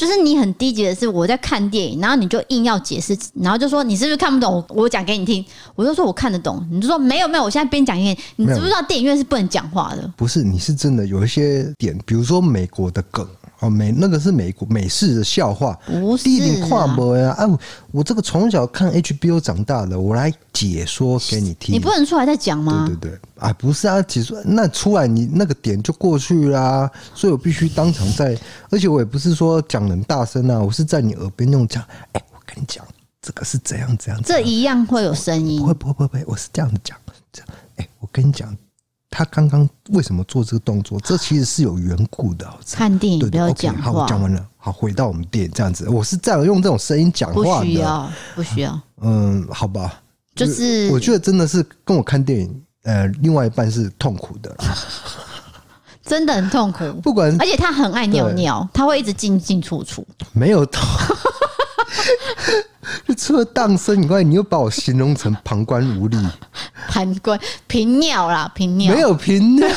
就是你很低级的是，我在看电影，然后你就硬要解释，然后就说你是不是看不懂？我讲给你听，我就说我看得懂，你就说没有没有，我现在边讲电影，你知不知道电影院是不能讲话的？不是，你是真的有一些点，比如说美国的梗。哦，美那个是美国美式的笑话，不是啊？跨博呀！啊，我这个从小看 HBO 长大的，我来解说给你听。你不能出来再讲吗？对对对，啊，不是啊，解说那出来你那个点就过去啦，所以我必须当场在，而且我也不是说讲很大声啊，我是在你耳边那种讲。哎，我跟你讲，这个是怎样怎样，这一样会有声音。不会不会不会，我是这样子讲，这样。哎，我跟你讲。他刚刚为什么做这个动作？这其实是有缘故的。看电影不要讲话。讲完了。好，回到我们电影这样子，我是这样用这种声音讲话的。不需要，不需要。嗯，好吧。就是我觉得真的是跟我看电影，呃，另外一半是痛苦的。真的很痛苦。不管，而且他很爱尿尿，他会一直进进出出。没有痛。就除了荡生以外，你又把我形容成旁观无力。旁观平尿啦，平尿没有平尿，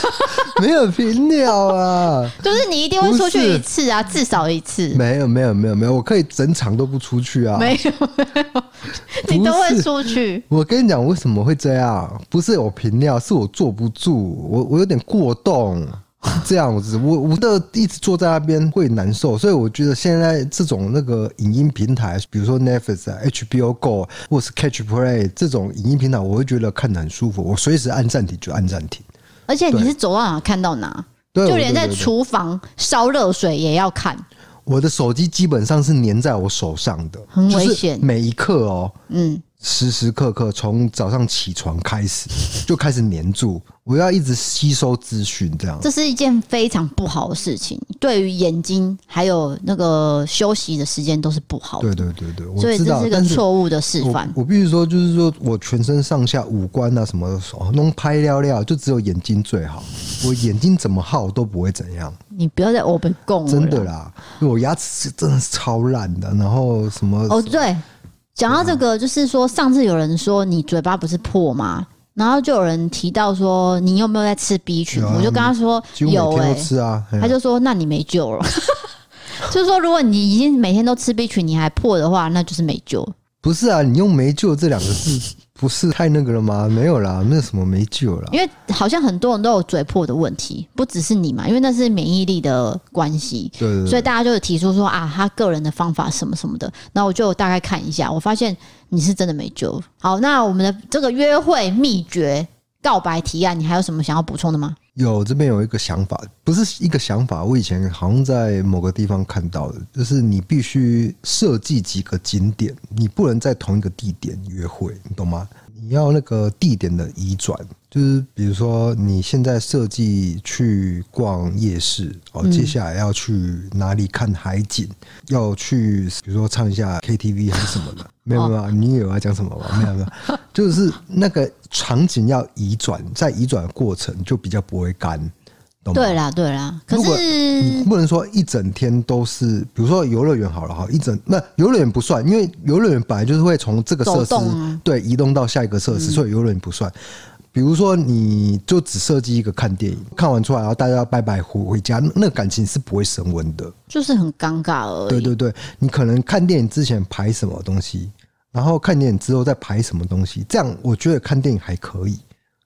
没有平 尿啊！就是你一定会出去一次啊，至少一次。没有，没有，没有，没有，我可以整场都不出去啊。没有，没有，你都会出去。我跟你讲，为什么会这样？不是我平尿，是我坐不住，我我有点过动。这样子，我我的一直坐在那边会难受，所以我觉得现在这种那个影音平台，比如说 Netflix 啊、HBO Go 或是 Catch Play 这种影音平台，我会觉得看得很舒服，我随时按暂停就按暂停。而且你是走到哪看到哪，对就连在厨房烧热水也要看。我的手机基本上是粘在我手上的，很危险，每一刻哦，嗯。时时刻刻从早上起床开始就开始黏住，我要一直吸收资讯，这样这是一件非常不好的事情，对于眼睛还有那个休息的时间都是不好的。对对对对，所以这是个错误的示范。我必须说，就是说我全身上下五官啊什么的，弄拍料料，就只有眼睛最好。我眼睛怎么耗都不会怎样。你不要再 open 供了，真的啦，我牙齿真的是超烂的。然后什么哦对。讲到这个，就是说，上次有人说你嘴巴不是破吗？然后就有人提到说，你有没有在吃 B 群？我就跟他说有哎，吃啊。他就说那你没救了。就是说，如果你已经每天都吃 B 群，你还破的话，那就是没救。不是啊，你用“没救”这两个字。不是太那个了吗？没有啦，没有什么没救了。因为好像很多人都有嘴破的问题，不只是你嘛。因为那是免疫力的关系，对，所以大家就提出说啊，他个人的方法什么什么的。然后我就大概看一下，我发现你是真的没救。好，那我们的这个约会秘诀、告白提案，你还有什么想要补充的吗？有，这边有一个想法，不是一个想法，我以前好像在某个地方看到的，就是你必须设计几个景点，你不能在同一个地点约会，你懂吗？你要那个地点的移转。就是比如说，你现在设计去逛夜市哦，接下来要去哪里看海景？要去比如说唱一下 KTV 还是什么的？没 有没有，你有要讲什么吗？没有没有，就是那个场景要移转，在移转过程就比较不会干，懂吗？对啦对啦，可是你不能说一整天都是，比如说游乐园好了哈，一整那游乐园不算，因为游乐园本来就是会从这个设施对移动到下一个设施，所以游乐园不算。比如说，你就只设计一个看电影，看完出来，然后大家要拜拜回回家，那个感情是不会升温的，就是很尴尬而已。对对对，你可能看电影之前排什么东西，然后看电影之后再排什么东西，这样我觉得看电影还可以。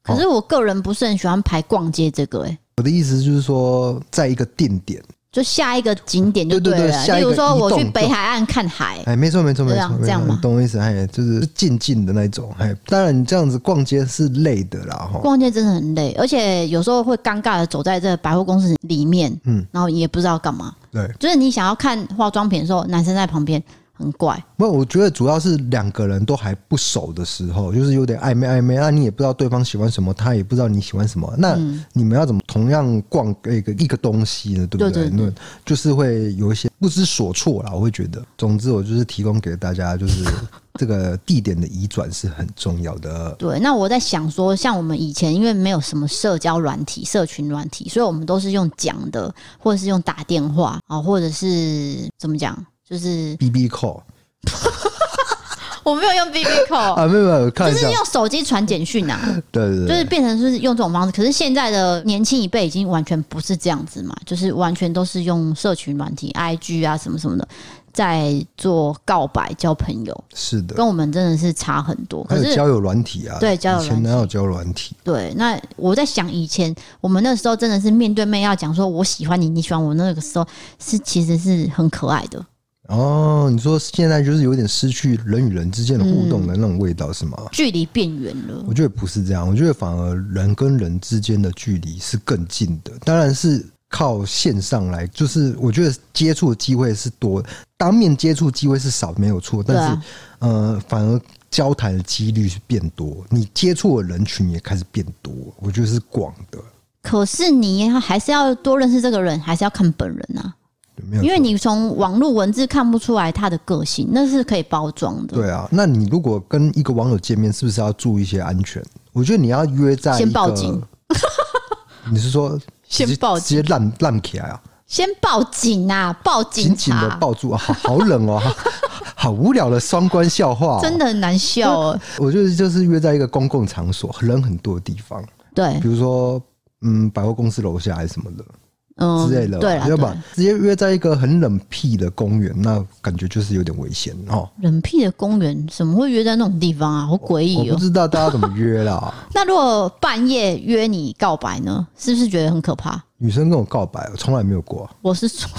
可是我个人不是很喜欢排逛街这个，哎，我的意思就是说，在一个定点。就下一个景点就对了，对对对，例如说我去北海岸看海，哎，没错没错没错，这样吗？懂我意思？哎，就是静静的那种，哎，当然你这样子逛街是累的啦，哈，逛街真的很累，而且有时候会尴尬的走在这个百货公司里面，嗯，然后也不知道干嘛，对，就是你想要看化妆品的时候，男生在旁边。很怪。不，我觉得主要是两个人都还不熟的时候，就是有点暧昧暧昧，那你也不知道对方喜欢什么，他也不知道你喜欢什么，那你们要怎么同样逛一个一个东西呢？对不对？对对对，就是会有一些不知所措啦。我会觉得，总之我就是提供给大家，就是 这个地点的移转是很重要的。对，那我在想说，像我们以前因为没有什么社交软体、社群软体，所以我们都是用讲的，或者是用打电话啊，或者是怎么讲？就是 B B call，我没有用 B B call 啊，没有没有，就是用手机传简讯啊，对对对，就是变成是用这种方式。可是现在的年轻一辈已经完全不是这样子嘛，就是完全都是用社群软体，I G 啊什么什么的，在做告白、交朋友。是的，跟我们真的是差很多。可是交友软体啊，对交友软体，以前哪有交友软体？对，那我在想，以前我们那时候真的是面对面要讲说我喜欢你，你喜欢我，那个时候是其实是很可爱的。哦，你说现在就是有点失去人与人之间的互动的那种味道，是吗？距离变远了。我觉得不是这样，我觉得反而人跟人之间的距离是更近的。当然是靠线上来，就是我觉得接触的机会是多，当面接触机会是少，没有错。但是，呃，反而交谈的几率是变多，你接触的人群也开始变多，我觉得是广的。可是你还是要多认识这个人，还是要看本人啊。因为你从网络文字看不出来他的个性，那是可以包装的。对啊，那你如果跟一个网友见面，是不是要注意一些安全？我觉得你要约在先报警。你是说先报警，直接烂烂起来啊？先报警啊！报警，紧紧的抱住啊！好好冷哦，好无聊的双关笑话，真的很难笑哦。我觉得就是约在一个公共场所，人很多的地方，对，比如说嗯，百货公司楼下还是什么的。嗯，之类的，对，要不直接约在一个很冷僻的公园，那感觉就是有点危险哦。冷僻的公园怎么会约在那种地方啊？好诡异哦！我不知道大家怎么约啦。那如果半夜约你告白呢？是不是觉得很可怕？女生跟我告白，我从来没有过。我是说，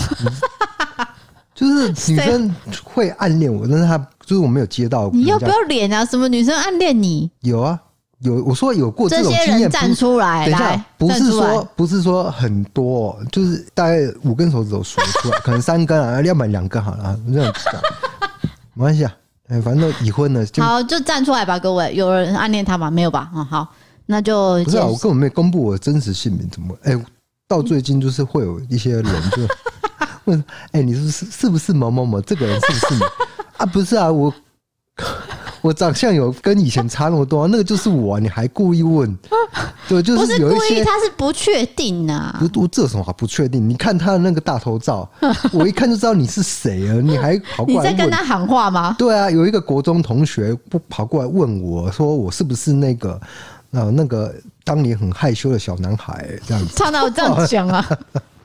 就是 女生会暗恋我，但是她就是我没有接到。你要不要脸啊？什么女生暗恋你？有啊。有我说有过这种经验，站出来，等一下，不是说不是说很多，就是大概五根手指头数出来，可能三根啊，要买两根好了，这样子，没关系啊，哎，反正都已婚了，好，就站出来吧，各位，有人暗恋他吗？没有吧？嗯，好，那就不是啊，我根本没公布我的真实姓名，怎么？哎，到最近就是会有一些人就 问，哎，你是是是不是某某某？这个人是不是你？啊，不是啊，我。我长相有跟以前差那么多，那个就是我，啊，你还故意问？对，就是有一些他是不确定啊。不，我这有什么好不确定？你看他的那个大头照，我一看就知道你是谁啊！你还跑过来？你在跟他喊话吗？对啊，有一个国中同学不跑过来问我说，我是不是那个呃那个当年很害羞的小男孩？这样子，他哪有这样讲啊？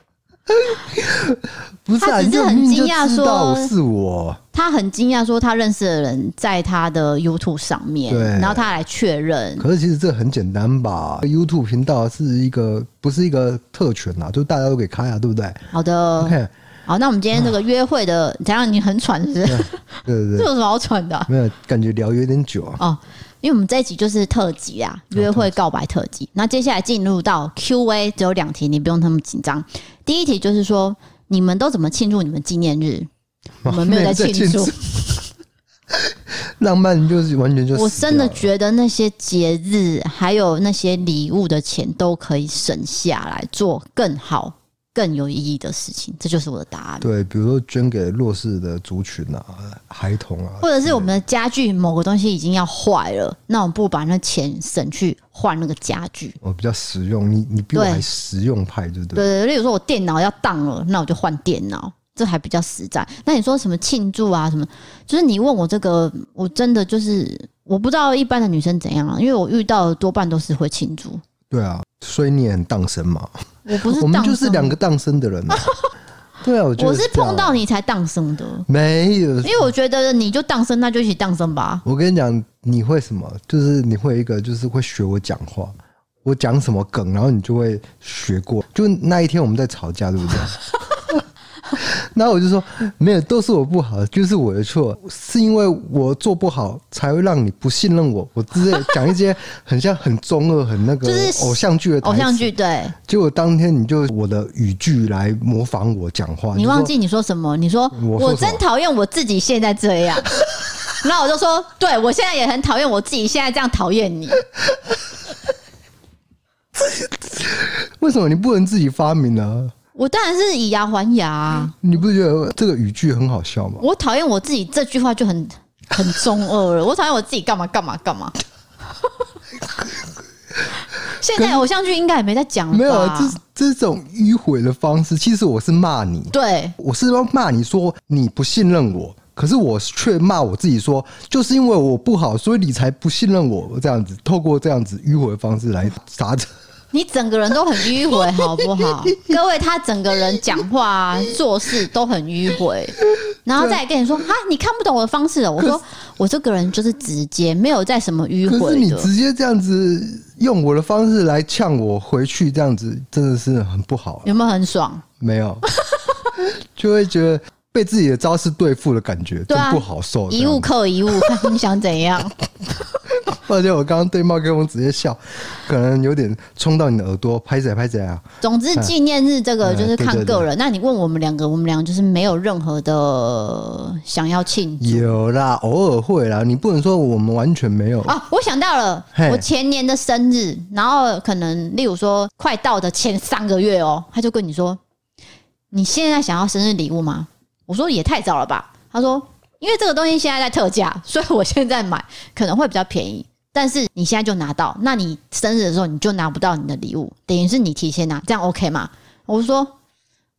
不是啊，他只是很惊讶说是我。他很惊讶说他认识的人在他的 YouTube 上面，对，然后他来确认。可是其实这很简单吧？YouTube 频道是一个不是一个特权啊，就大家都可以开啊，对不对？好的。好，那我们今天这个约会的，怎样？你很喘是不是？对对对，这有什么好喘的？没有，感觉聊有点久啊。哦，因为我们这一集就是特辑啊，约会告白特辑。那接下来进入到 Q&A，只有两题，你不用那么紧张。第一题就是说，你们都怎么庆祝你们纪念日？我们没有在庆祝，浪漫就是完全就是。我真的觉得那些节日还有那些礼物的钱都可以省下来做更好。更有意义的事情，这就是我的答案。对，比如说捐给弱势的族群啊、孩童啊，或者是我们的家具某个东西已经要坏了，那我们不如把那钱省去换那个家具。我比较实用，你你比我还实用派，对不对？对对，例如说我电脑要当了，那我就换电脑，这还比较实在。那你说什么庆祝啊？什么？就是你问我这个，我真的就是我不知道一般的女生怎样啊，因为我遇到的多半都是会庆祝。对啊，所以你也很荡生嘛。我不是，我们就是两个荡生的人。对啊，我觉得我是碰到你才荡生的，没有，因为我觉得你就荡生，那就一起荡生吧。我跟你讲，你会什么？就是你会一个，就是会学我讲话，我讲什么梗，然后你就会学过。就那一天我们在吵架，对不对？然后我就说没有，都是我不好，就是我的错，是因为我做不好才会让你不信任我。我直接讲一些很像很中二、很那个偶像剧的偶像剧。对，结果当天你就我的语句来模仿我讲话，你忘记你说什么？你说我真讨厌我自己现在这样。然后我就说，对，我现在也很讨厌我自己现在这样讨厌你。为什么你不能自己发明呢？我当然是以牙还牙啊。你不觉得这个语句很好笑吗？我讨厌我自己这句话就很很中二了。我讨厌我自己干嘛干嘛干嘛。现在偶像剧应该也没在讲。没有，这这种迂回的方式，其实我是骂你。对，我是要骂你说你不信任我，可是我却骂我自己说，就是因为我不好，所以你才不信任我。这样子，透过这样子迂回的方式来撒扯。你整个人都很迂回，好不好？各位，他整个人讲话、啊、做事都很迂回，然后再跟你说啊，你看不懂我的方式了。我说我这个人就是直接，没有在什么迂回。可是你直接这样子用我的方式来呛我回去，这样子真的是很不好。有没有很爽？没有，就会觉得被自己的招式对付的感觉，真不好受。一物克一物，看 你想怎样。而且，我刚刚对麦克风直接笑，可能有点冲到你的耳朵，拍谢拍谢啊！总之，纪念日这个就是看个人。那你问我们两个，我们两个就是没有任何的想要庆祝。有啦，偶尔会啦。你不能说我们完全没有啊！我想到了，我前年的生日，然后可能例如说快到的前三个月哦，他就跟你说：“你现在想要生日礼物吗？”我说：“也太早了吧。”他说：“因为这个东西现在在特价，所以我现在买可能会比较便宜。”但是你现在就拿到，那你生日的时候你就拿不到你的礼物，等于是你提前拿，这样 OK 吗？我说，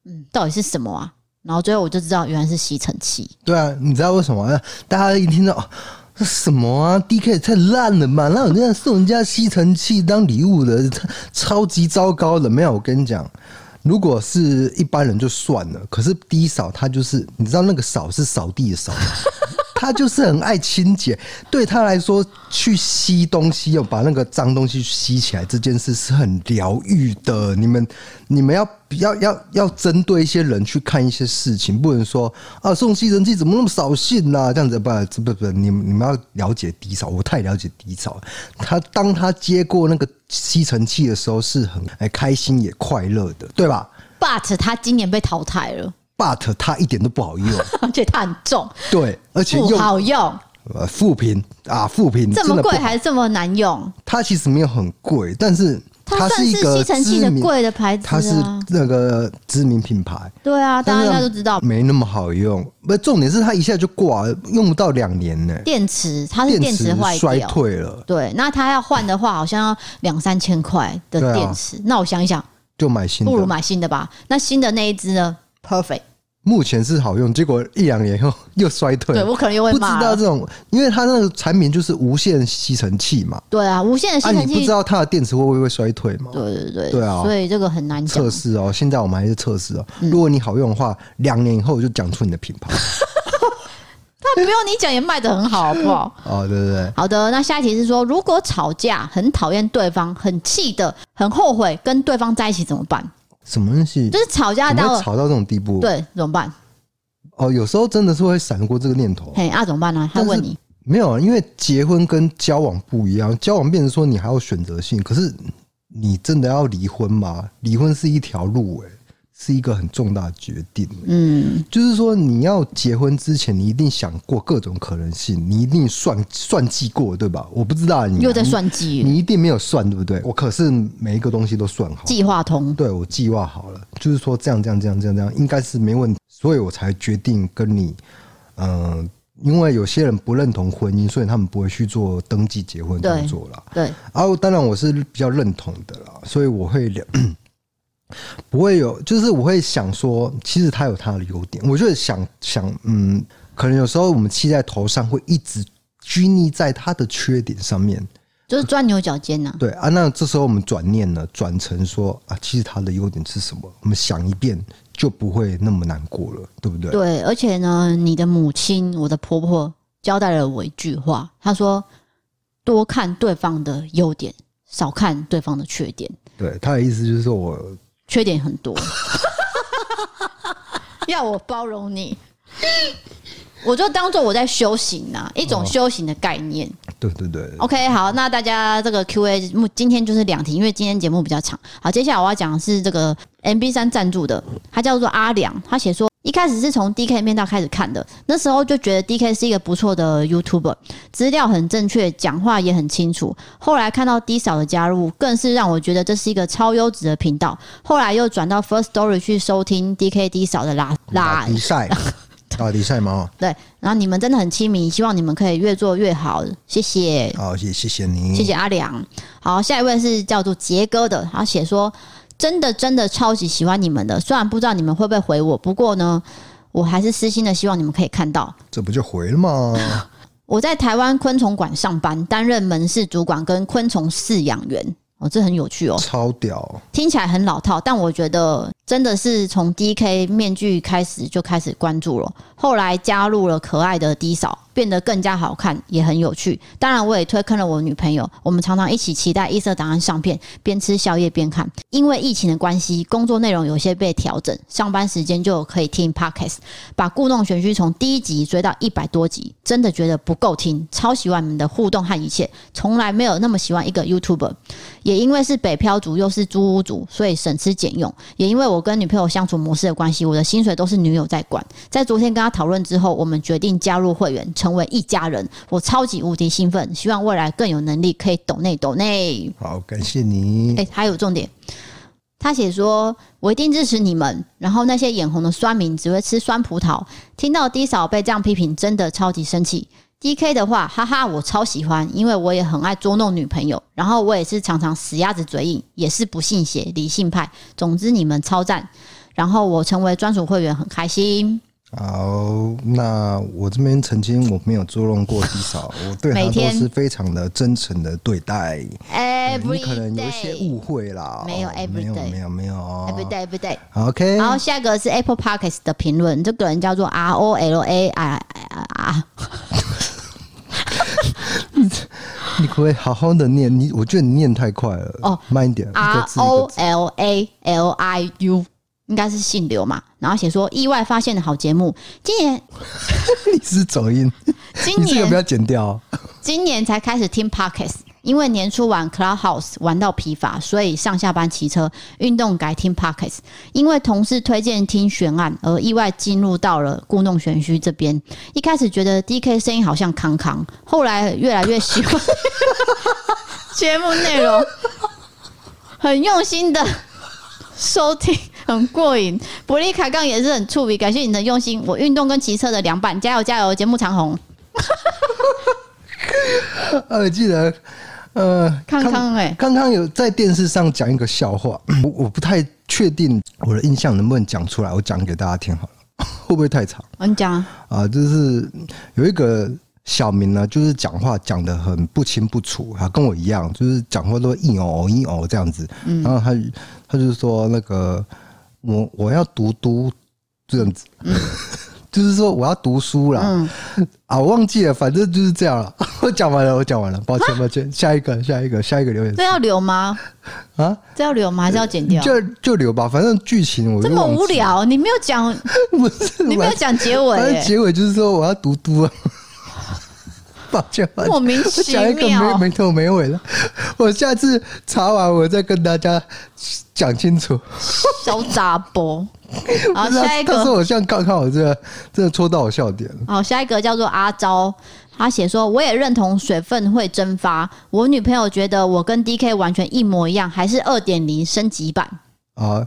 嗯，到底是什么啊？然后最后我就知道原来是吸尘器。对啊，你知道为什么？大家一听到这什么啊，DK 太烂了嘛，那我这样送人家吸尘器当礼物的，超级糟糕的。没有，我跟你讲，如果是一般人就算了，可是低扫他就是，你知道那个扫是扫地的扫。他就是很爱清洁，对他来说，去吸东西，要把那个脏东西吸起来，这件事是很疗愈的。你们，你们要要要要针对一些人去看一些事情，不能说啊，送吸尘器怎么那么扫兴呐？这样子不不不，你们你们要了解低潮，我太了解低潮。他当他接过那个吸尘器的时候，是很开心也快乐的，对吧？But 他今年被淘汰了。But 它一点都不好用，而且它很重。对，而且不好用。呃，负评啊，负评这么贵还是这么难用？它其实没有很贵，但是它是一个吸尘器的贵的牌子，它是那个知名品牌。对啊，大家应该都知道。没那么好用，不，重点是它一下就挂了，用不到两年呢。电池它是电池坏衰退了。对，那它要换的话，好像要两三千块的电池。那我想一想，就买新的，不如买新的吧。那新的那一只呢？Perfect，目前是好用，结果一两年后又衰退。对，我可能又会骂。不知道这种，因为它那个产品就是无线吸尘器嘛。对啊，无线的吸尘器。啊，你不知道它的电池会不会衰退吗？对对对，对啊，所以这个很难讲。测试哦，现在我们还是测试哦。如果你好用的话，两年以后就讲出你的品牌。那不用你讲也卖的很好，好不好？哦，对对对。好的，那下一题是说，如果吵架很讨厌对方，很气的，很后悔跟对方在一起怎么办？什么东西？就是吵架到吵到这种地步，对，怎么办？哦，有时候真的是会闪过这个念头。嘿，那、啊、怎么办呢？他问你，没有啊，因为结婚跟交往不一样，交往变成说你还有选择性，可是你真的要离婚吗？离婚是一条路、欸，诶。是一个很重大的决定，嗯，就是说你要结婚之前，你一定想过各种可能性，你一定算算计过，对吧？我不知道你又在算计，你一定没有算，对不对？我可是每一个东西都算好，计划通，对，我计划好了，就是说这样这样这样这样这样，应该是没问题，所以我才决定跟你，嗯、呃，因为有些人不认同婚姻，所以他们不会去做登记结婚动作了，对，然后当然我是比较认同的啦，所以我会了。不会有，就是我会想说，其实他有他的优点。我就想想，嗯，可能有时候我们气在头上，会一直拘泥在他的缺点上面，就是钻牛角尖呐。对啊，那这时候我们转念呢，转成说啊，其实他的优点是什么？我们想一遍，就不会那么难过了，对不对？对，而且呢，你的母亲，我的婆婆交代了我一句话，她说：多看对方的优点，少看对方的缺点。对，她的意思就是说我。缺点很多，要我包容你，我就当做我在修行呐、啊，一种修行的概念。哦、对对对。OK，好，那大家这个 Q&A 目今天就是两题，因为今天节目比较长。好，接下来我要讲的是这个 MB 三赞助的，他叫做阿良，他写说。一开始是从 DK 面道开始看的，那时候就觉得 DK 是一个不错的 YouTuber，资料很正确，讲话也很清楚。后来看到 D 嫂的加入，更是让我觉得这是一个超优质的频道。后来又转到 First Story 去收听 DK D 嫂的拉拉比赛，打比赛吗？对，然后你们真的很亲民，希望你们可以越做越好，谢谢。好，谢谢谢你，谢谢阿良。好，下一位是叫做杰哥的，他写说。真的真的超级喜欢你们的，虽然不知道你们会不会回我，不过呢，我还是私心的希望你们可以看到。这不就回了吗？我在台湾昆虫馆上班，担任门市主管跟昆虫饲养员。哦，这很有趣哦，超屌！听起来很老套，但我觉得真的是从 DK 面具开始就开始关注了，后来加入了可爱的 D 嫂。变得更加好看，也很有趣。当然，我也推坑了我女朋友。我们常常一起期待异色档案上片，边吃宵夜边看。因为疫情的关系，工作内容有些被调整，上班时间就可以听 Podcast。把故弄玄虚从第一集追到一百多集，真的觉得不够听。超喜欢你们的互动和一切，从来没有那么喜欢一个 YouTuber。也因为是北漂族，又是租屋族，所以省吃俭用。也因为我跟女朋友相处模式的关系，我的薪水都是女友在管。在昨天跟她讨论之后，我们决定加入会员。成为一家人，我超级无敌兴奋，希望未来更有能力可以抖内抖内。好，感谢你。哎、欸，还有重点，他写说，我一定支持你们。然后那些眼红的酸民只会吃酸葡萄，听到低嫂被这样批评，真的超级生气。DK 的话，哈哈，我超喜欢，因为我也很爱捉弄女朋友，然后我也是常常死鸭子嘴硬，也是不信邪，理性派。总之你们超赞，然后我成为专属会员，很开心。好，那我这边曾经我没有捉弄过 D 嫂，我对他都是非常的真诚的对待。哎，你可能有一些误会啦，没有，every day，没有，没有，every day，every day。OK，然后下一个是 Apple Podcast 的评论，这个人叫做 R O L A I R。你 你可不可以好好的念？你我觉得你念太快了哦，慢一点。R O L A L I U。应该是姓刘嘛，然后写说意外发现的好节目，今年 你是走音，今年要不要剪掉？今年才开始听 Podcast，因为年初玩 Clubhouse 玩到疲乏，所以上下班骑车运动改听 Podcast，因为同事推荐听悬案而意外进入到了故弄玄虚这边。一开始觉得 DK 声音好像康康，后来越来越喜欢 节目内容，很用心的收听。很过瘾，伯利卡杠也是很触笔，感谢你的用心。我运动跟骑车的两板，加油加油！节目长红。呃，记得，呃，康康哎，康康有在电视上讲一个笑话，我我不太确定我的印象能不能讲出来，我讲给大家听好了，会不会太长？你讲啊，啊，就是有一个小明呢，就是讲话讲的很不清不楚，啊，跟我一样，就是讲话都一哦一哦这样子，然后他他就是说那个。我我要读读这样子，嗯、就是说我要读书啦。嗯、啊，我忘记了，反正就是这样了。我讲完了，我讲完了，抱歉抱歉。下一个，下一个，下一个留言。这要留吗？啊，这要留吗？还是要剪掉？就就留吧，反正剧情我这么无聊，你没有讲，不是你没有讲结尾，结尾就是说我要读读啊。抱歉，莫名其妙，讲一个没没头没尾的。我下次查完，我再跟大家讲清楚。小杂波，好，下一个。但是我现在刚刚我，这个真的戳到我笑点了。好，下一个叫做阿昭，他写说：“我也认同水分会蒸发。我女朋友觉得我跟 DK 完全一模一样，还是二点零升级版。”啊。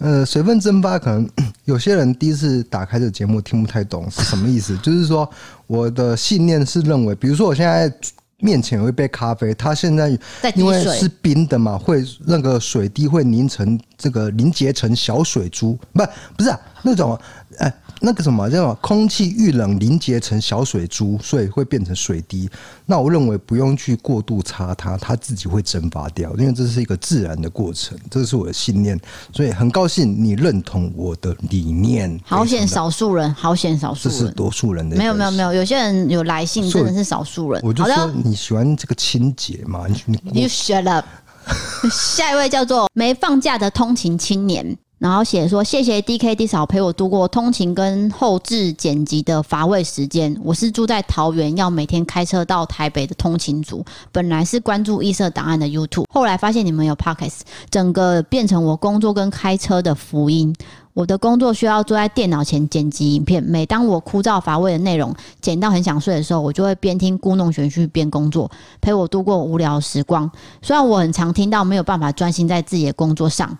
呃，水分蒸发可能 有些人第一次打开这节目听不太懂是什么意思。就是说，我的信念是认为，比如说我现在面前有一杯咖啡，它现在因为是冰的嘛，会那个水滴会凝成这个凝结成小水珠，不不是啊，那种哎。那个什么叫空气遇冷凝结成小水珠，所以会变成水滴。那我认为不用去过度擦它，它自己会蒸发掉，因为这是一个自然的过程，这是我的信念。所以很高兴你认同我的理念。好险少数人，好险少数人，这是多数人的。没有没有没有，有些人有来信，真的是少数人。我就说你喜欢这个清洁嘛？你你 You shut up。下一位叫做没放假的通勤青年。然后写说：“谢谢 D K D 嫂陪我度过通勤跟后置剪辑的乏味时间。我是住在桃园，要每天开车到台北的通勤族。本来是关注异色档案的 YouTube，后来发现你们有 Podcast，整个变成我工作跟开车的福音。我的工作需要坐在电脑前剪辑影片，每当我枯燥乏味的内容剪到很想睡的时候，我就会边听故弄玄虚边工作，陪我度过无聊时光。虽然我很常听到没有办法专心在自己的工作上。”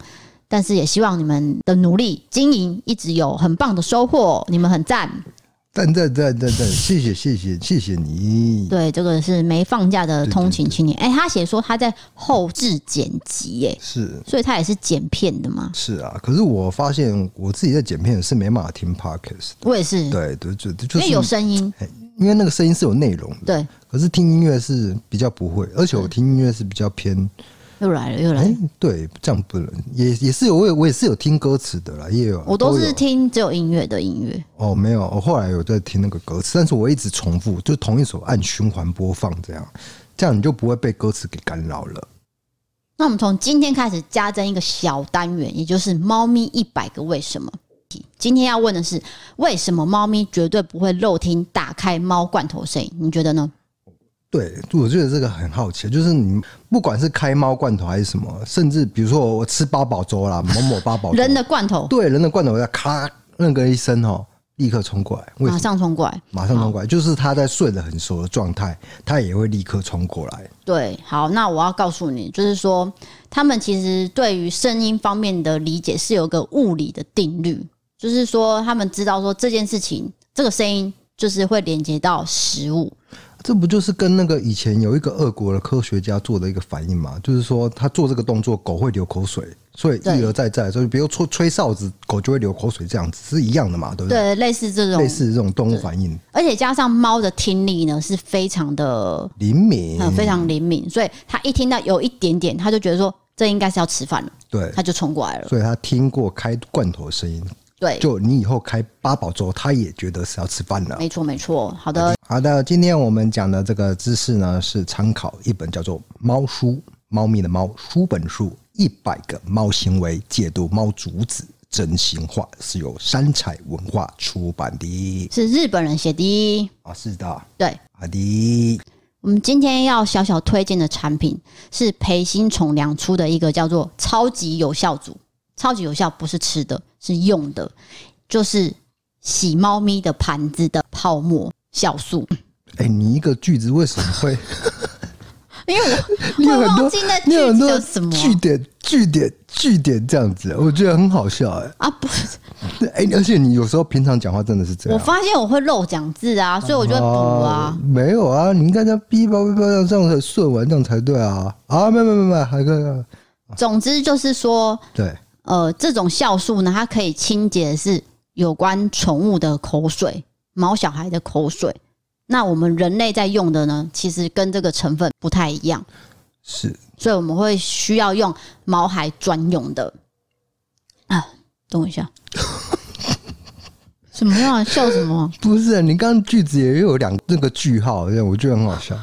但是也希望你们的努力经营一直有很棒的收获，你们很赞，赞赞赞赞赞，谢谢谢谢谢谢你。对，这个是没放假的通勤青年。哎、欸，他写说他在后置剪辑，哎，是，所以他也是剪片的嘛？是啊，可是我发现我自己在剪片是没办法听 podcast，我也是，对对对，就是、因为有声音，因为那个声音是有内容的，对。可是听音乐是比较不会，而且我听音乐是比较偏。又来了，又来了。欸、对，这样不能，也也是有，我也我也是有听歌词的啦，也有。我都是听只有音乐的音乐。哦，没有，我后来有在听那个歌词，但是我一直重复，就同一首按循环播放，这样，这样你就不会被歌词给干扰了。那我们从今天开始加增一个小单元，也就是猫咪一百个为什么。今天要问的是，为什么猫咪绝对不会漏听打开猫罐头声音？你觉得呢？对，我觉得这个很好奇，就是你不管是开猫罐头还是什么，甚至比如说我吃八宝粥啦，某某八宝粥人的罐头，对，人的罐头要咔那个一声哦，立刻冲过来，马上冲过来，马上冲过来，就是他在睡得很熟的状态，他也会立刻冲过来。对，好，那我要告诉你，就是说他们其实对于声音方面的理解是有个物理的定律，就是说他们知道说这件事情，这个声音就是会连接到食物。这不就是跟那个以前有一个俄国的科学家做的一个反应嘛？就是说他做这个动作，狗会流口水，所以一而再再，所以比如吹吹哨子，狗就会流口水，这样子是一样的嘛？对不对？对，类似这种，类似这种动物反应。而且加上猫的听力呢，是非常的灵敏，嗯，非常灵敏，所以它一听到有一点点，它就觉得说这应该是要吃饭了，对，它就冲过来了。所以它听过开罐头的声音。对，就你以后开八宝粥，他也觉得是要吃饭了。没错，没错。好的，好的。今天我们讲的这个知识呢，是参考一本叫做《猫书》，猫咪的猫书本书，一百个猫行为解读猫主子真心话，是由三彩文化出版的，是日本人写的啊，是的，对，好的。我们今天要小小推荐的产品是培心宠粮出的一个叫做“超级有效组”。超级有效，不是吃的，是用的，就是洗猫咪的盘子的泡沫酵素。哎、欸，你一个句子为什么会？因为我 会忘记那句子叫什么句点句点句点这样子，我觉得很好笑哎啊不是哎、欸，而且你有时候平常讲话真的是这样。我发现我会漏讲字啊，所以我就会补啊，啊。没有啊，你应该这样哔吧哔吧这样这样才顺完，这样才对啊啊！没有没有没有，还可以。总之就是说，对。呃，这种酵素呢，它可以清洁的是有关宠物的口水，毛小孩的口水。那我们人类在用的呢，其实跟这个成分不太一样，是，所以我们会需要用毛孩专用的。啊，等我一下，什么呀？笑什么？不是啊，你刚刚句子也有两那个句号，我觉得很好笑。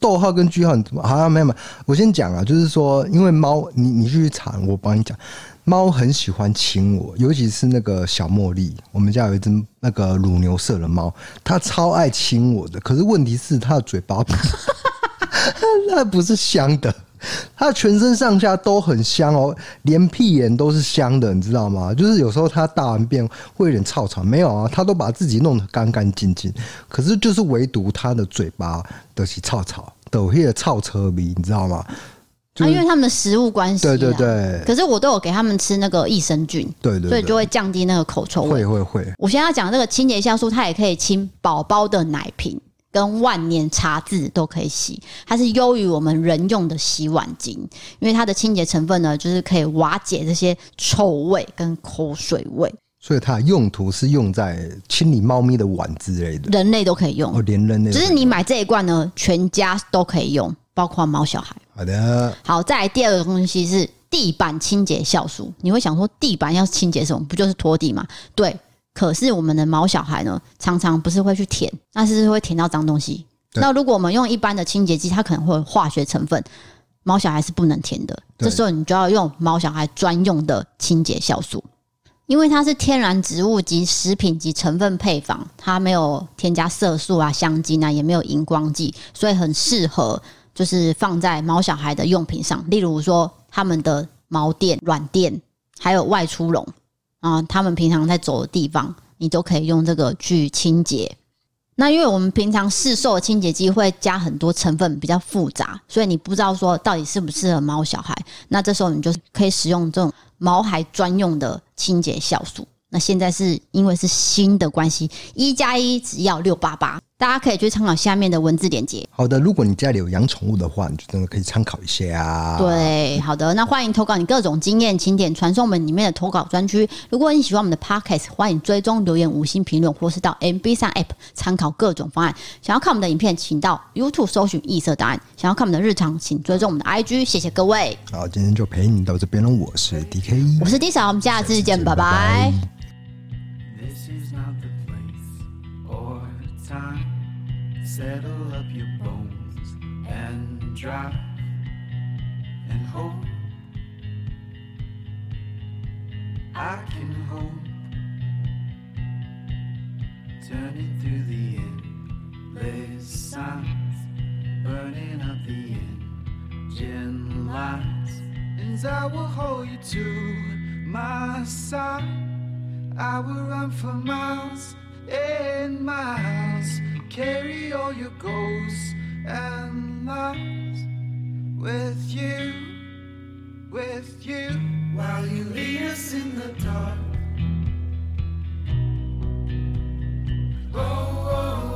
逗号跟句号你怎么？好像没有没有。我先讲啊，就是说，因为猫，你你去查，我帮你讲。猫很喜欢亲我，尤其是那个小茉莉。我们家有一只那个乳牛色的猫，它超爱亲我的。可是问题是，它的嘴巴那 不是香的，它全身上下都很香哦，连屁眼都是香的，你知道吗？就是有时候它大完便会有点臭臭，没有啊，它都把自己弄得干干净净。可是就是唯独它的嘴巴都是臭臭，都有臭车鼻，你知道吗？啊，因为他们的食物关系，对对对。可是我都有给他们吃那个益生菌，对对，對，所以就会降低那个口臭味。会会会。我现在要讲这个清洁酵素，它也可以清宝宝的奶瓶跟万年茶渍都可以洗，它是优于我们人用的洗碗巾，因为它的清洁成分呢，就是可以瓦解这些臭味跟口水味。所以它的用途是用在清理猫咪的碗之类的，人类都可以用，哦，连人类。只是你买这一罐呢，全家都可以用。包括猫小孩。好的，好，再来第二个东西是地板清洁酵素。你会想说，地板要清洁什么？不就是拖地吗？对。可是我们的毛小孩呢，常常不是会去舔，但是会舔到脏东西。那如果我们用一般的清洁剂，它可能会有化学成分，毛小孩是不能舔的。这时候你就要用毛小孩专用的清洁酵素，因为它是天然植物及食品及成分配方，它没有添加色素啊、香精啊，也没有荧光剂，所以很适合就是放在毛小孩的用品上，例如说他们的毛垫、软垫，还有外出笼啊，他们平常在走的地方，你都可以用这个去清洁。那因为我们平常市售的清洁剂会加很多成分，比较复杂，所以你不知道说到底适不适合毛小孩。那这时候你就可以使用这种毛孩专用的清洁酵素。那现在是因为是新的关系，一加一只要六八八，大家可以去参考下面的文字链接。好的，如果你家里有养宠物的话，你就真的可以参考一下啊。对，好的，那欢迎投稿你各种经验，请点传送门里面的投稿专区。如果你喜欢我们的 Podcast，欢迎追踪留言五星评论，或是到 MB3 App 参考各种方案。想要看我们的影片，请到 YouTube 搜寻异色答案。想要看我们的日常，请追踪我们的 IG。谢谢各位。好，今天就陪你到这边了。我是 DK，我是 D 嫂，我们下次见，拜拜。拜拜。Settle up your bones and drive and hope. I can hope. Turning through the endless signs, burning up the engine lights. And I will hold you to my side. I will run for miles and miles carry all your ghosts and lies with you, with you, while you lead us in the dark. Oh, oh.